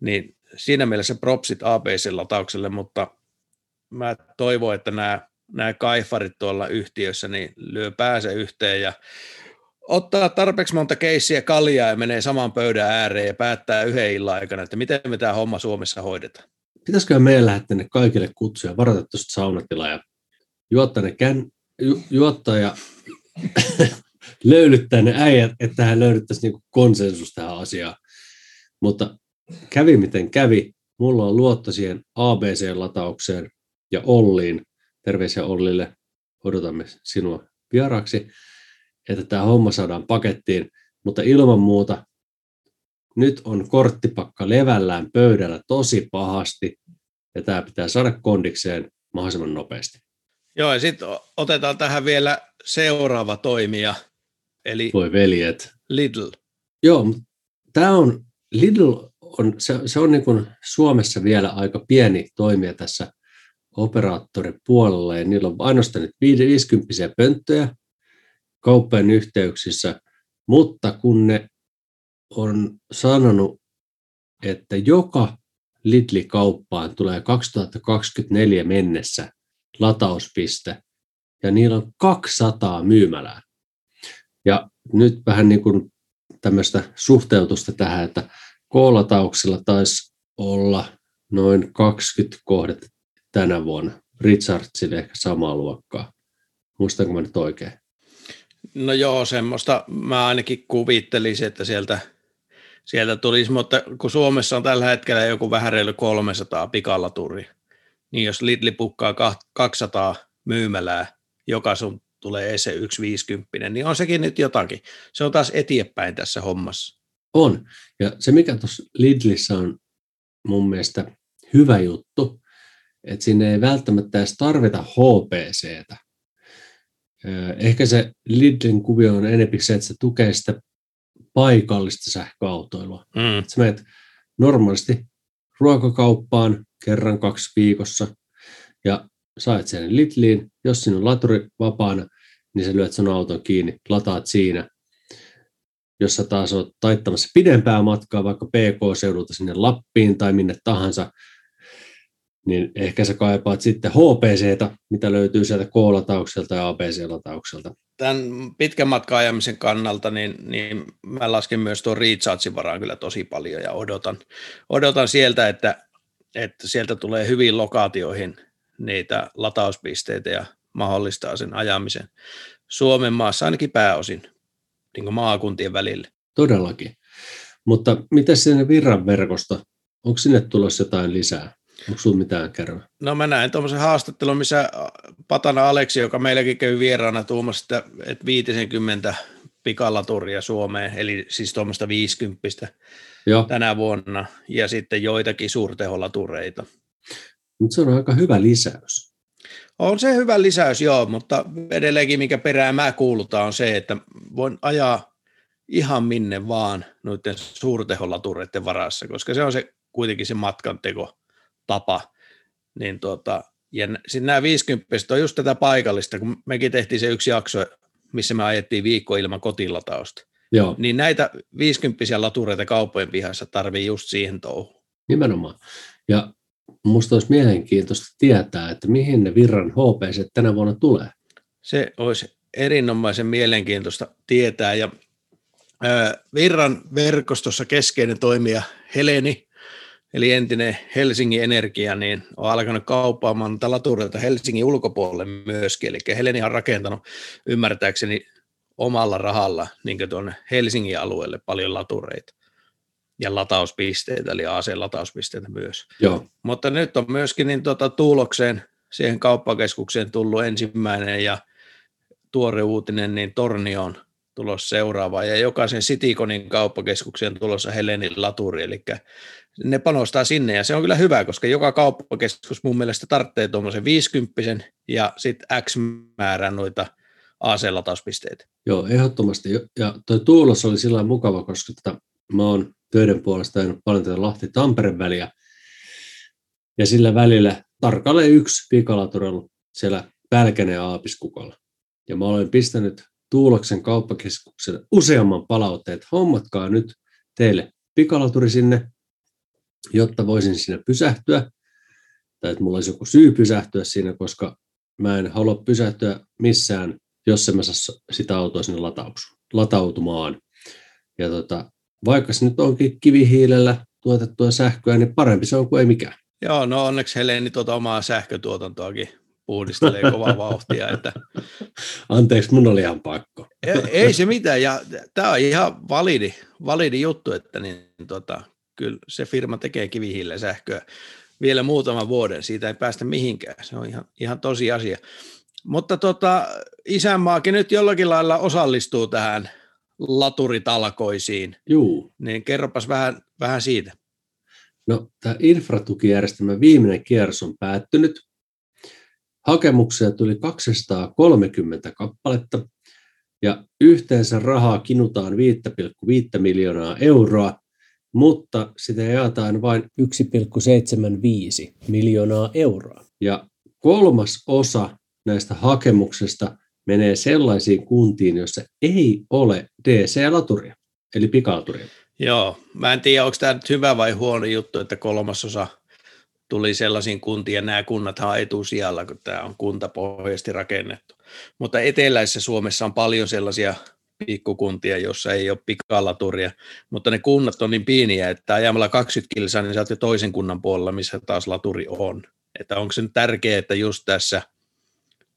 niin siinä mielessä propsit ABC-lataukselle, mutta mä toivon, että nämä, nämä kaifarit tuolla yhtiössä niin lyö pääse yhteen ja ottaa tarpeeksi monta keissiä kaljaa ja menee saman pöydän ääreen ja päättää yhden illan aikana, että miten me tämä homma Suomessa hoidetaan. Pitäisikö meidän lähettää ne kaikille kutsuja, varata tuosta saunatilaa ja juottaa, ne kän, ju, juottaa ja löylyttää ne äijät, että tähän löydettäisiin niinku konsensus tähän asiaan. Mutta kävi miten kävi. Mulla on luotto siihen ABC-lataukseen ja Olliin. Terveisiä Ollille. Odotamme sinua vieraaksi, että tämä homma saadaan pakettiin. Mutta ilman muuta nyt on korttipakka levällään pöydällä tosi pahasti ja tämä pitää saada kondikseen mahdollisimman nopeasti. Joo, ja sitten otetaan tähän vielä seuraava toimija, eli Voi veljet. Lidl. Joo, tämä on, Lidl on, se, se on niin kuin Suomessa vielä aika pieni toimija tässä operaattoripuolella, ja niillä on ainoastaan nyt 50 pönttöjä kauppojen yhteyksissä, mutta kun ne on sanonut, että joka Lidli-kauppaan tulee 2024 mennessä latauspiste, ja niillä on 200 myymälää. Ja nyt vähän niin kuin tämmöistä suhteutusta tähän, että koolatauksella taisi olla noin 20 kohdetta tänä vuonna. Richardsille ehkä samaa luokkaa. Muistanko mä nyt oikein? No joo, semmoista mä ainakin kuvittelisin, että sieltä, sieltä tulisi, mutta kun Suomessa on tällä hetkellä joku vähän reilu 300 pikalaturi, niin jos Lidli pukkaa 200 myymälää, joka sun tulee se 150, niin on sekin nyt jotakin. Se on taas eteenpäin tässä hommassa. On. Ja se, mikä tuossa Lidlissä on mun mielestä hyvä juttu, että sinne ei välttämättä edes tarvita HPCtä. Ehkä se Lidlin kuvio on enemmän se, että se tukee sitä paikallista sähköautoilua. Mm. Sä menet normaalisti ruokakauppaan kerran kaksi viikossa ja saat sen Lidliin. Jos sinun on laturi vapaana, niin sä lyöt sun auton kiinni, lataat siinä. Jos sä taas oot taittamassa pidempää matkaa vaikka PK-seudulta sinne Lappiin tai minne tahansa, niin ehkä sä kaipaat sitten HPCtä, mitä löytyy sieltä K-lataukselta ja APC-lataukselta. Tämän pitkän matkan ajamisen kannalta, niin, niin mä lasken myös tuon rechargein varaan kyllä tosi paljon ja odotan, odotan sieltä, että, että sieltä tulee hyvin lokaatioihin niitä latauspisteitä ja mahdollistaa sen ajamisen Suomen maassa ainakin pääosin niin maakuntien välille. Todellakin. Mutta mitä sinne virran verkosta? Onko sinne tulossa jotain lisää? Onko sinulla mitään kerran? No mä näin tuommoisen haastattelun, missä Patana Aleksi, joka meilläkin käy vieraana tuomassa, että 50 pikalaturia Suomeen, eli siis tuommoista 50 Joo. tänä vuonna, ja sitten joitakin suurteholatureita. Mutta se on aika hyvä lisäys. On se hyvä lisäys, joo, mutta edelleenkin mikä perään mä kuulutaan on se, että voin ajaa ihan minne vaan noiden suurteholatureiden varassa, koska se on se kuitenkin se matkanteko tapa. Niin tuota, ja sitten nämä 50 on just tätä paikallista, kun mekin tehtiin se yksi jakso, missä me ajettiin viikko ilman kotilatausta. Joo. Niin näitä 50 latureita kauppojen pihassa tarvii just siihen touhuun. Nimenomaan. Ja Minusta olisi mielenkiintoista tietää, että mihin ne virran HPC tänä vuonna tulee. Se olisi erinomaisen mielenkiintoista tietää. Ja Virran verkostossa keskeinen toimija Heleni, eli entinen Helsingin Energia, niin on alkanut kauppaamaan latureita Helsingin ulkopuolelle myöskin. Eli Heleni on rakentanut ymmärtääkseni omalla rahalla niin tuonne Helsingin alueelle paljon latureita ja latauspisteitä, eli AC-latauspisteitä myös. Joo. Mutta nyt on myöskin niin tuota, Tuulokseen, siihen kauppakeskukseen tullut ensimmäinen ja tuore uutinen, niin Torni on tulossa seuraava, ja jokaisen Citiconin kauppakeskukseen tulossa Helenin laturi, eli ne panostaa sinne, ja se on kyllä hyvä, koska joka kauppakeskus mun mielestä tarvitsee tuommoisen 50 ja sitten X määrän noita AC-latauspisteitä. Joo, ehdottomasti. Ja toi Tuulos oli sillä mukava, koska tota, mä oon töiden puolesta ajanut paljon tätä Lahti-Tampere väliä. Ja sillä välillä tarkalleen yksi pikalatur ollut siellä Pälkänen Aapiskukolla. Ja mä olen pistänyt Tuuloksen kauppakeskukselle useamman palautteen, että hommatkaa nyt teille pikalaturi sinne, jotta voisin siinä pysähtyä, tai että mulla olisi joku syy pysähtyä siinä, koska mä en halua pysähtyä missään, jos en mä saa sitä autoa sinne latautumaan. Ja tota, vaikka se nyt onkin kivihiilellä tuotettua sähköä, niin parempi se on kuin ei mikään. Joo, no onneksi Heleni tuota omaa sähkötuotantoakin puhdistelee kovaa vauhtia. Että... Anteeksi, mun oli ihan pakko. ei, ei se mitään, ja tämä on ihan validi, validi juttu, että niin, tota, kyllä se firma tekee kivihiilen sähköä vielä muutaman vuoden, siitä ei päästä mihinkään, se on ihan, ihan tosi asia. Mutta tota, isänmaakin nyt jollakin lailla osallistuu tähän laturitalkoisiin. Juu. Niin kerropas vähän, vähän siitä. No, tämä infratukijärjestelmän viimeinen kierros on päättynyt. Hakemuksia tuli 230 kappaletta ja yhteensä rahaa kinutaan 5,5 miljoonaa euroa mutta sitä jaetaan vain 1,75 miljoonaa euroa. Ja kolmas osa näistä hakemuksista menee sellaisiin kuntiin, joissa ei ole DC-laturia, eli pikalaturia. Joo, mä en tiedä, onko tämä nyt hyvä vai huono juttu, että kolmasosa tuli sellaisiin kuntiin, ja nämä kunnathan on etusijalla, kun tämä on kuntapohjaisesti rakennettu. Mutta eteläisessä Suomessa on paljon sellaisia pikkukuntia, jossa ei ole pikalaturia, mutta ne kunnat on niin pieniä, että ajamalla 20 kilsaa, niin sä oot jo toisen kunnan puolella, missä taas laturi on. Että onko se nyt tärkeää, että just tässä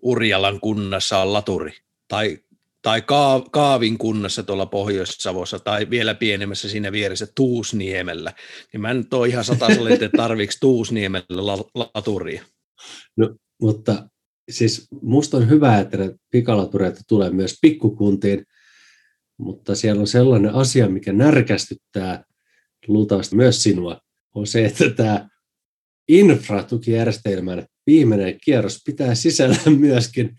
Urjalan kunnassa on laturi, tai, tai Kaavin kunnassa tuolla Pohjois-Savossa, tai vielä pienemmässä siinä vieressä Tuusniemellä, niin mä nyt oon ihan sataselle, että tarviks Tuusniemellä laturia. No, mutta siis musta on hyvä, että pikalatureita tulee myös pikkukuntiin, mutta siellä on sellainen asia, mikä närkästyttää luultavasti myös sinua, on se, että tämä infratukijärjestelmän viimeinen kierros pitää sisällä myöskin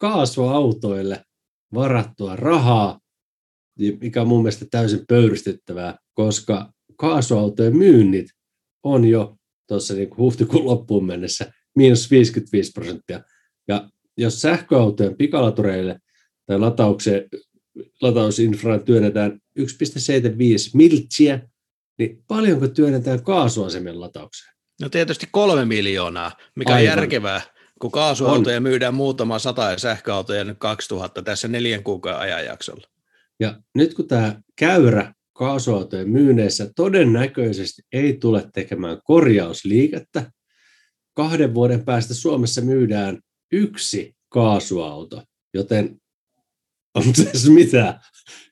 kaasuautoille varattua rahaa, mikä on mun mielestä täysin pöyristyttävää, koska kaasuautojen myynnit on jo tuossa niin huhtikuun loppuun mennessä miinus 55 prosenttia. Ja jos sähköautojen pikalatureille tai lataukseen latausinfraan työnnetään 1,75 miltsiä, niin paljonko työnnetään kaasuasemien lataukseen? No tietysti kolme miljoonaa, mikä Aivan. on järkevää, kun kaasuautoja on. myydään muutama sata ja sähköautoja nyt 2000 tässä neljän kuukauden ajanjaksolla. Ja nyt kun tämä käyrä kaasuautojen myyneissä todennäköisesti ei tule tekemään korjausliikettä, kahden vuoden päästä Suomessa myydään yksi kaasuauto, joten on tässä mitään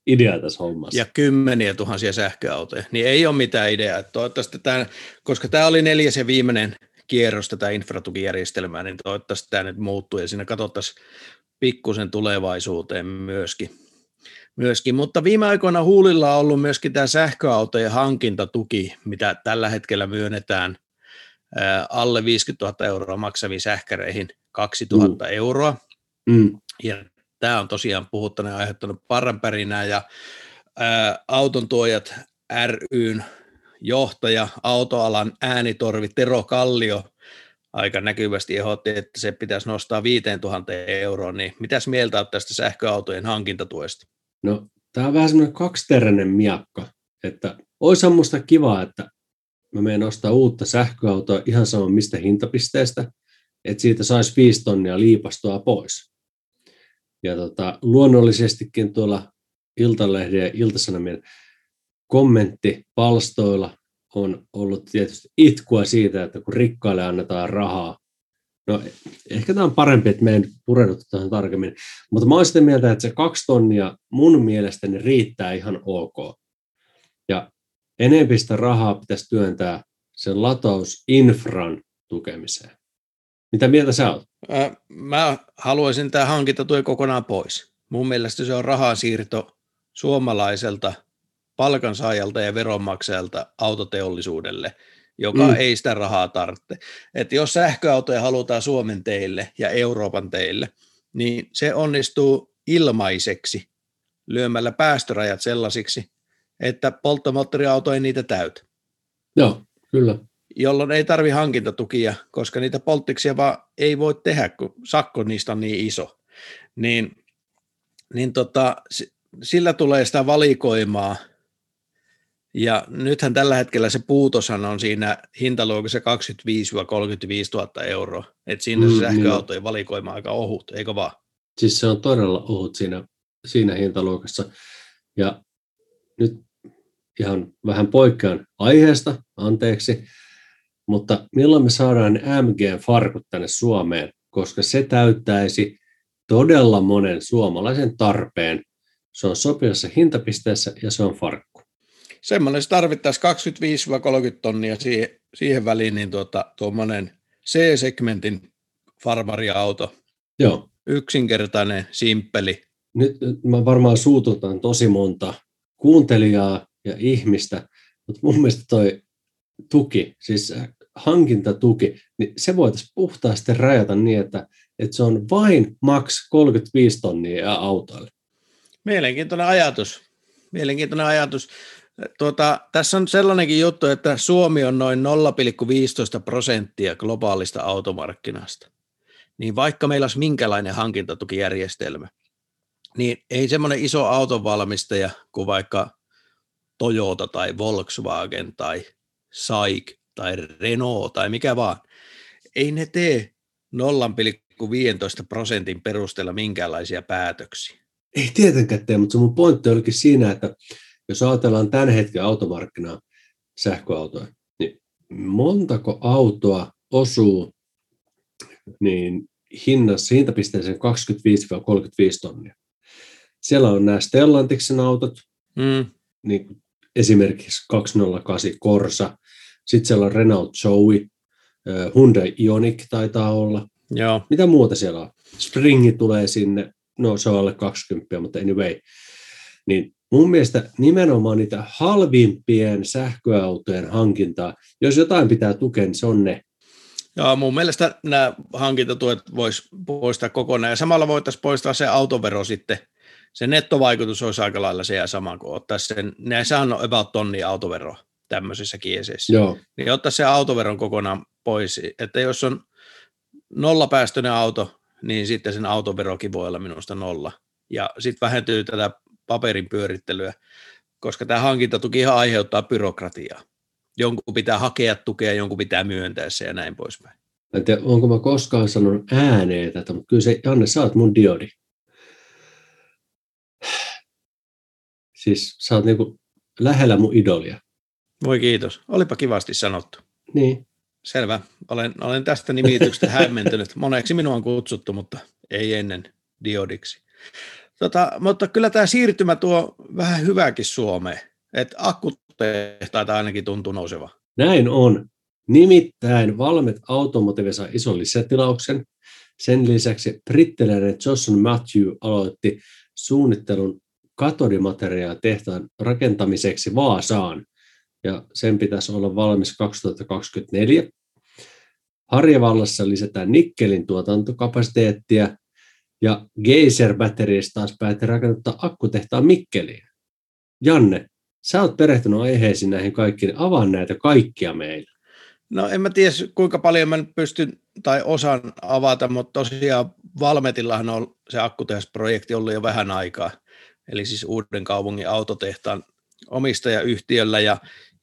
ideaa tässä hommassa. Ja kymmeniä tuhansia sähköautoja, niin ei ole mitään ideaa. Toivottavasti tämä, koska tämä oli neljäs ja viimeinen kierros tätä infratukijärjestelmää, niin toivottavasti tämä nyt muuttuu ja siinä katsottaisiin pikkusen tulevaisuuteen myöskin. myöskin. Mutta viime aikoina huulilla on ollut myöskin tämä sähköautojen hankintatuki, mitä tällä hetkellä myönnetään alle 50 000 euroa maksaviin sähkäreihin 2000 mm. euroa. Mm. Ja tämä on tosiaan puhuttanut ja aiheuttanut parranpärinää ja ää, autontuojat ryn johtaja, autoalan äänitorvi Tero Kallio aika näkyvästi ehdotti, että se pitäisi nostaa 5000 euroa, niin mitäs mieltä olet tästä sähköautojen hankintatuesta? No, tämä on vähän semmoinen kaksiteräinen miakka, että olisi musta kiva, että mä menen ostaa uutta sähköautoa ihan sama mistä hintapisteestä, että siitä saisi viisi tonnia liipastua pois. Ja tota, luonnollisestikin tuolla Iltalehden ja Iltasanomien kommenttipalstoilla on ollut tietysti itkua siitä, että kun rikkaille annetaan rahaa, no ehkä tämä on parempi, että me en pureudu tähän tarkemmin, mutta mä olen sitä mieltä, että se kaksi tonnia mun mielestäni riittää ihan ok. Ja enempistä rahaa pitäisi työntää sen latausinfran tukemiseen. Mitä mieltä sä oot? Mä haluaisin tämä hankintatuen kokonaan pois. Mun mielestä se on rahansiirto suomalaiselta palkansaajalta ja veronmaksajalta autoteollisuudelle, joka mm. ei sitä rahaa tarvitse. Että jos sähköautoja halutaan Suomen teille ja Euroopan teille, niin se onnistuu ilmaiseksi lyömällä päästörajat sellaisiksi, että polttomoottoriauto ei niitä täytä. Joo, kyllä jolloin ei tarvi hankintatukia, koska niitä polttiksia vaan ei voi tehdä, kun sakko niistä on niin iso. Niin, niin tota, sillä tulee sitä valikoimaa, ja nythän tällä hetkellä se puutoshan on siinä hintaluokassa 25-35 000 euroa. että siinä mm, se sähköautojen niin. valikoima aika ohut, eikö vaan? Siis se on todella ohut siinä, siinä hintaluokassa. Ja nyt ihan vähän poikkean aiheesta, anteeksi, mutta milloin me saadaan ne MG-farkut tänne Suomeen, koska se täyttäisi todella monen suomalaisen tarpeen. Se on sopivassa hintapisteessä ja se on farkku. Semmoinen se tarvittaisiin 25-30 tonnia siihen, siihen väliin, niin tuota, tuommoinen C-segmentin farmariauto. Joo. Yksinkertainen, simppeli. Nyt mä varmaan suututan tosi monta kuuntelijaa ja ihmistä, mutta mun mielestä toi tuki, siis hankintatuki, niin se voitaisiin puhtaasti rajata niin, että, että se on vain maks 35 tonnia autoille. Mielenkiintoinen ajatus. Mielenkiintoinen ajatus. Tuota, tässä on sellainenkin juttu, että Suomi on noin 0,15 prosenttia globaalista automarkkinasta. Niin vaikka meillä olisi minkälainen hankintatukijärjestelmä, niin ei semmoinen iso autonvalmistaja kuin vaikka Toyota tai Volkswagen tai SAIC tai Renault tai mikä vaan, ei ne tee 0,15 prosentin perusteella minkäänlaisia päätöksiä. Ei tietenkään tee, mutta se mun pointti olikin siinä, että jos ajatellaan tämän hetken automarkkinaa, sähköautoja, niin montako autoa osuu niin hinnassa, hintapisteeseen 25-35 tonnia. Siellä on nämä Stellantiksen autot, Mm. niin esimerkiksi 208 Corsa, sitten siellä on Renault Zoe, ö, Hyundai Ioniq taitaa olla. Joo, Mitä muuta siellä on? Springi tulee sinne, no se on alle 20, mutta anyway. Niin mun mielestä nimenomaan niitä halvimpien sähköautojen hankintaa, jos jotain pitää tukea, niin se on ne. Joo, mun mielestä nämä hankintatuet voisi poistaa kokonaan, ja samalla voitaisiin poistaa se autovero sitten. Se nettovaikutus olisi aika lailla se ja sama kuin ottaa sen, näissähän on about tonni autovero tämmöisissä kieseissä. Joo, Niin ottaa se autoveron kokonaan pois, että jos on nollapäästöinen auto, niin sitten sen autoverokin voi olla minusta nolla. Ja sitten vähentyy tätä paperin pyörittelyä, koska tämä hankintatuki ihan aiheuttaa byrokratiaa. Jonkun pitää hakea tukea, jonkun pitää myöntää se ja näin poispäin. Mä en tiedä, onko mä koskaan sanonut ääneen tätä, mutta kyllä se, Janne, sä oot mun diodi. Siis sä oot niinku lähellä mun idolia. Voi kiitos. Olipa kivasti sanottu. Niin, Selvä. Olen, olen tästä nimityksestä hämmentynyt. Moneksi minua on kutsuttu, mutta ei ennen diodiksi. Tota, mutta kyllä tämä siirtymä tuo vähän hyvääkin Suomeen. Että akkutehtaita ainakin tuntuu nouseva. näin on. Nimittäin Valmet Automotive sai ison lisätilauksen. Sen lisäksi brittiläinen Johnson Matthew aloitti suunnittelun katodimateriaalitehtaan rakentamiseksi Vaasaan. Ja sen pitäisi olla valmis 2024. Harjavallassa lisätään nikkelin tuotantokapasiteettia ja Geyser Batteries taas päätti rakennuttaa akkutehtaan Mikkeliin. Janne, sä oot perehtynyt aiheisiin näihin kaikkiin, avaa näitä kaikkia meille. No en mä tiedä kuinka paljon mä pystyn tai osaan avata, mutta tosiaan Valmetillahan on se akkutehasprojekti ollut jo vähän aikaa. Eli siis Uuden kaupungin autotehtaan omistajayhtiöllä ja,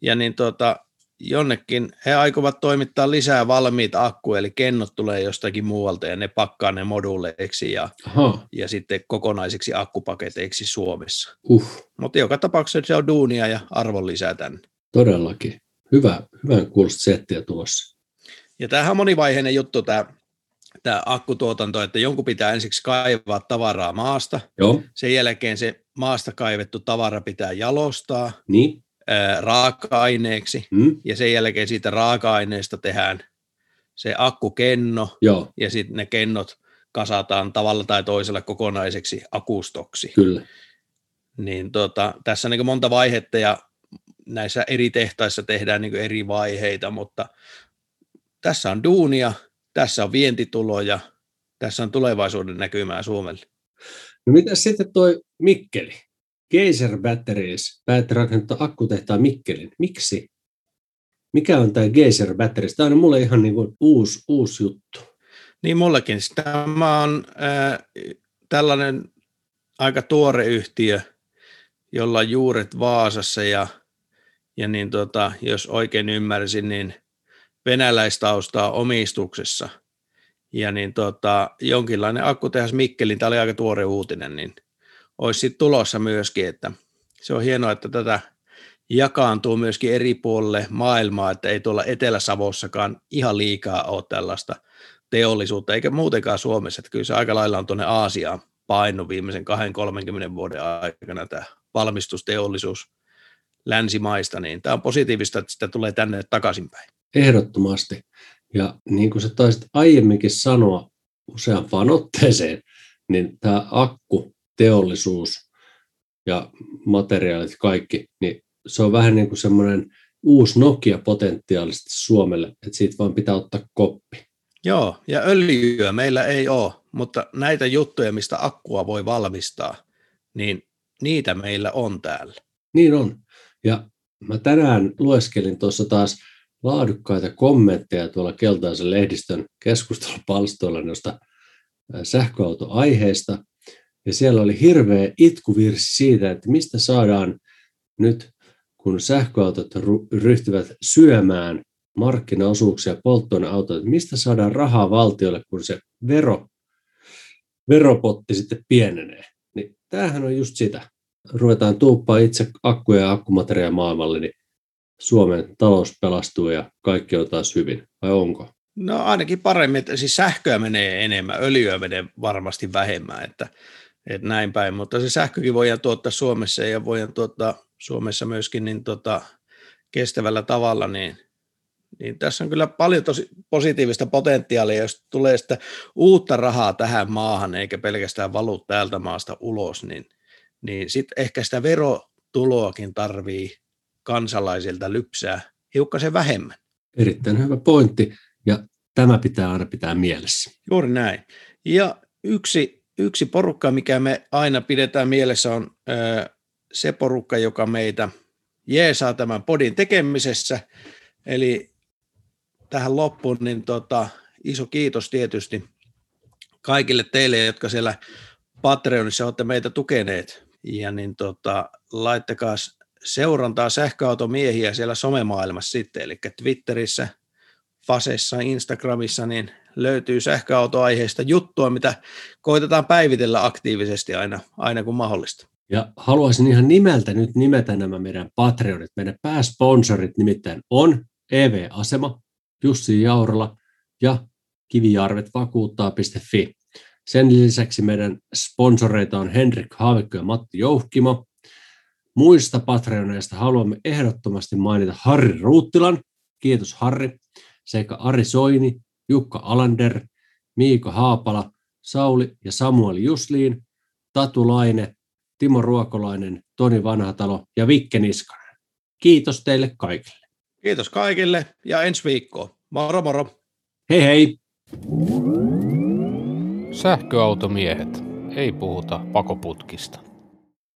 ja niin tota, jonnekin he aikovat toimittaa lisää valmiita akkuja, eli kennot tulee jostakin muualta ja ne pakkaa ne moduuleiksi ja, ja sitten kokonaisiksi akkupaketeiksi Suomessa. uh, Mutta joka tapauksessa se on duunia ja arvon lisää tänne. todellakin. Hyvä, hyvän kuulosta settiä tulossa. Ja tämähän on monivaiheinen juttu tämä, tämä akkutuotanto, että jonkun pitää ensiksi kaivaa tavaraa maasta, Joo, sen jälkeen se maasta kaivettu tavara pitää jalostaa niin, ää, raaka-aineeksi, mm, ja sen jälkeen siitä raaka-aineesta tehdään se akkukenno, joo, ja sitten ne kennot kasataan tavalla tai toisella kokonaiseksi akustoksi. kyllä. Niin tota, tässä on niin monta vaihetta, ja näissä eri tehtaissa tehdään niin eri vaiheita, mutta tässä on duunia, tässä on vientituloja, tässä on tulevaisuuden näkymää Suomelle. No mitä sitten toi Mikkeli? Geyser Batteries päätti rakentaa akkutehtaan Mikkelin. Miksi? Mikä on tämä Geyser Batteries? Tämä on mulle ihan niin uusi, uusi juttu. Niin mullekin. Tämä on äh, tällainen aika tuore yhtiö, jolla on juuret Vaasassa ja, ja niin tota, jos oikein ymmärsin, niin venäläistaustaa omistuksessa. Ja niin tota, jonkinlainen akkutehas Mikkelin, tämä oli aika tuore uutinen, niin olisi sitten tulossa myöskin, että se on hienoa, että tätä jakaantuu myöskin eri puolille maailmaa, että ei tuolla Etelä-Savossakaan ihan liikaa ole tällaista teollisuutta, eikä muutenkaan Suomessa, että kyllä se aika lailla on tuonne Aasiaan painu viimeisen 2-30 vuoden aikana tämä valmistusteollisuus länsimaista, niin tämä on positiivista, että sitä tulee tänne takaisinpäin. Ehdottomasti. Ja niin kuin sä taisit aiemminkin sanoa useampaan otteeseen, niin tämä akku, teollisuus ja materiaalit kaikki, niin se on vähän niin kuin semmoinen uusi Nokia potentiaalisesti Suomelle, että siitä vaan pitää ottaa koppi. Joo, ja öljyä meillä ei ole, mutta näitä juttuja, mistä akkua voi valmistaa, niin niitä meillä on täällä. Niin on. Ja mä tänään lueskelin tuossa taas laadukkaita kommentteja tuolla keltaisen lehdistön keskustelupalstoilla noista sähköautoaiheista. Ja siellä oli hirveä itkuvirsi siitä, että mistä saadaan nyt, kun sähköautot ryhtyvät syömään markkinaosuuksia polttoaineautoille, mistä saadaan rahaa valtiolle, kun se vero, veropotti sitten pienenee. Niin tämähän on just sitä. Ruvetaan tuuppaa itse akkuja ja akkumateriaalia maailmalle, niin Suomen talous pelastuu ja kaikki on taas hyvin, vai onko? No ainakin paremmin, että siis sähköä menee enemmän, öljyä menee varmasti vähemmän, että, että näin päin, mutta se sähkökin voidaan tuottaa Suomessa ja voidaan tuottaa Suomessa myöskin niin tota, kestävällä tavalla, niin, niin tässä on kyllä paljon tosi positiivista potentiaalia, jos tulee sitä uutta rahaa tähän maahan, eikä pelkästään valu täältä maasta ulos, niin, niin sitten ehkä sitä verotuloakin tarvii kansalaisilta lypsää hiukkasen vähemmän. Erittäin hyvä pointti, ja tämä pitää aina pitää mielessä. Juuri näin. Ja yksi, yksi porukka, mikä me aina pidetään mielessä, on se porukka, joka meitä jeesaa tämän podin tekemisessä. Eli tähän loppuun niin tota, iso kiitos tietysti kaikille teille, jotka siellä Patreonissa olette meitä tukeneet. Ja niin tota, laittakaa seurantaa sähköautomiehiä siellä somemaailmassa sitten, eli Twitterissä, Fasessa, Instagramissa, niin löytyy sähköautoaiheista juttua, mitä koitetaan päivitellä aktiivisesti aina, aina kun mahdollista. Ja haluaisin ihan nimeltä nyt nimetä nämä meidän Patreonit. Meidän pääsponsorit nimittäin on EV-asema, Jussi Jaurala ja Kivijarvet vakuuttaa.fi. Sen lisäksi meidän sponsoreita on Henrik Haavikko ja Matti Jouhkimo. Muista Patreoneista haluamme ehdottomasti mainita Harri Ruuttilan, kiitos Harri, sekä Ari Soini, Jukka Alander, Miiko Haapala, Sauli ja Samuel Jusliin, Tatu Laine, Timo Ruokolainen, Toni Vanhatalo ja Vikke Niskanen. Kiitos teille kaikille. Kiitos kaikille ja ensi viikkoon. Moro moro. Hei hei. Sähköautomiehet. Ei puhuta pakoputkista.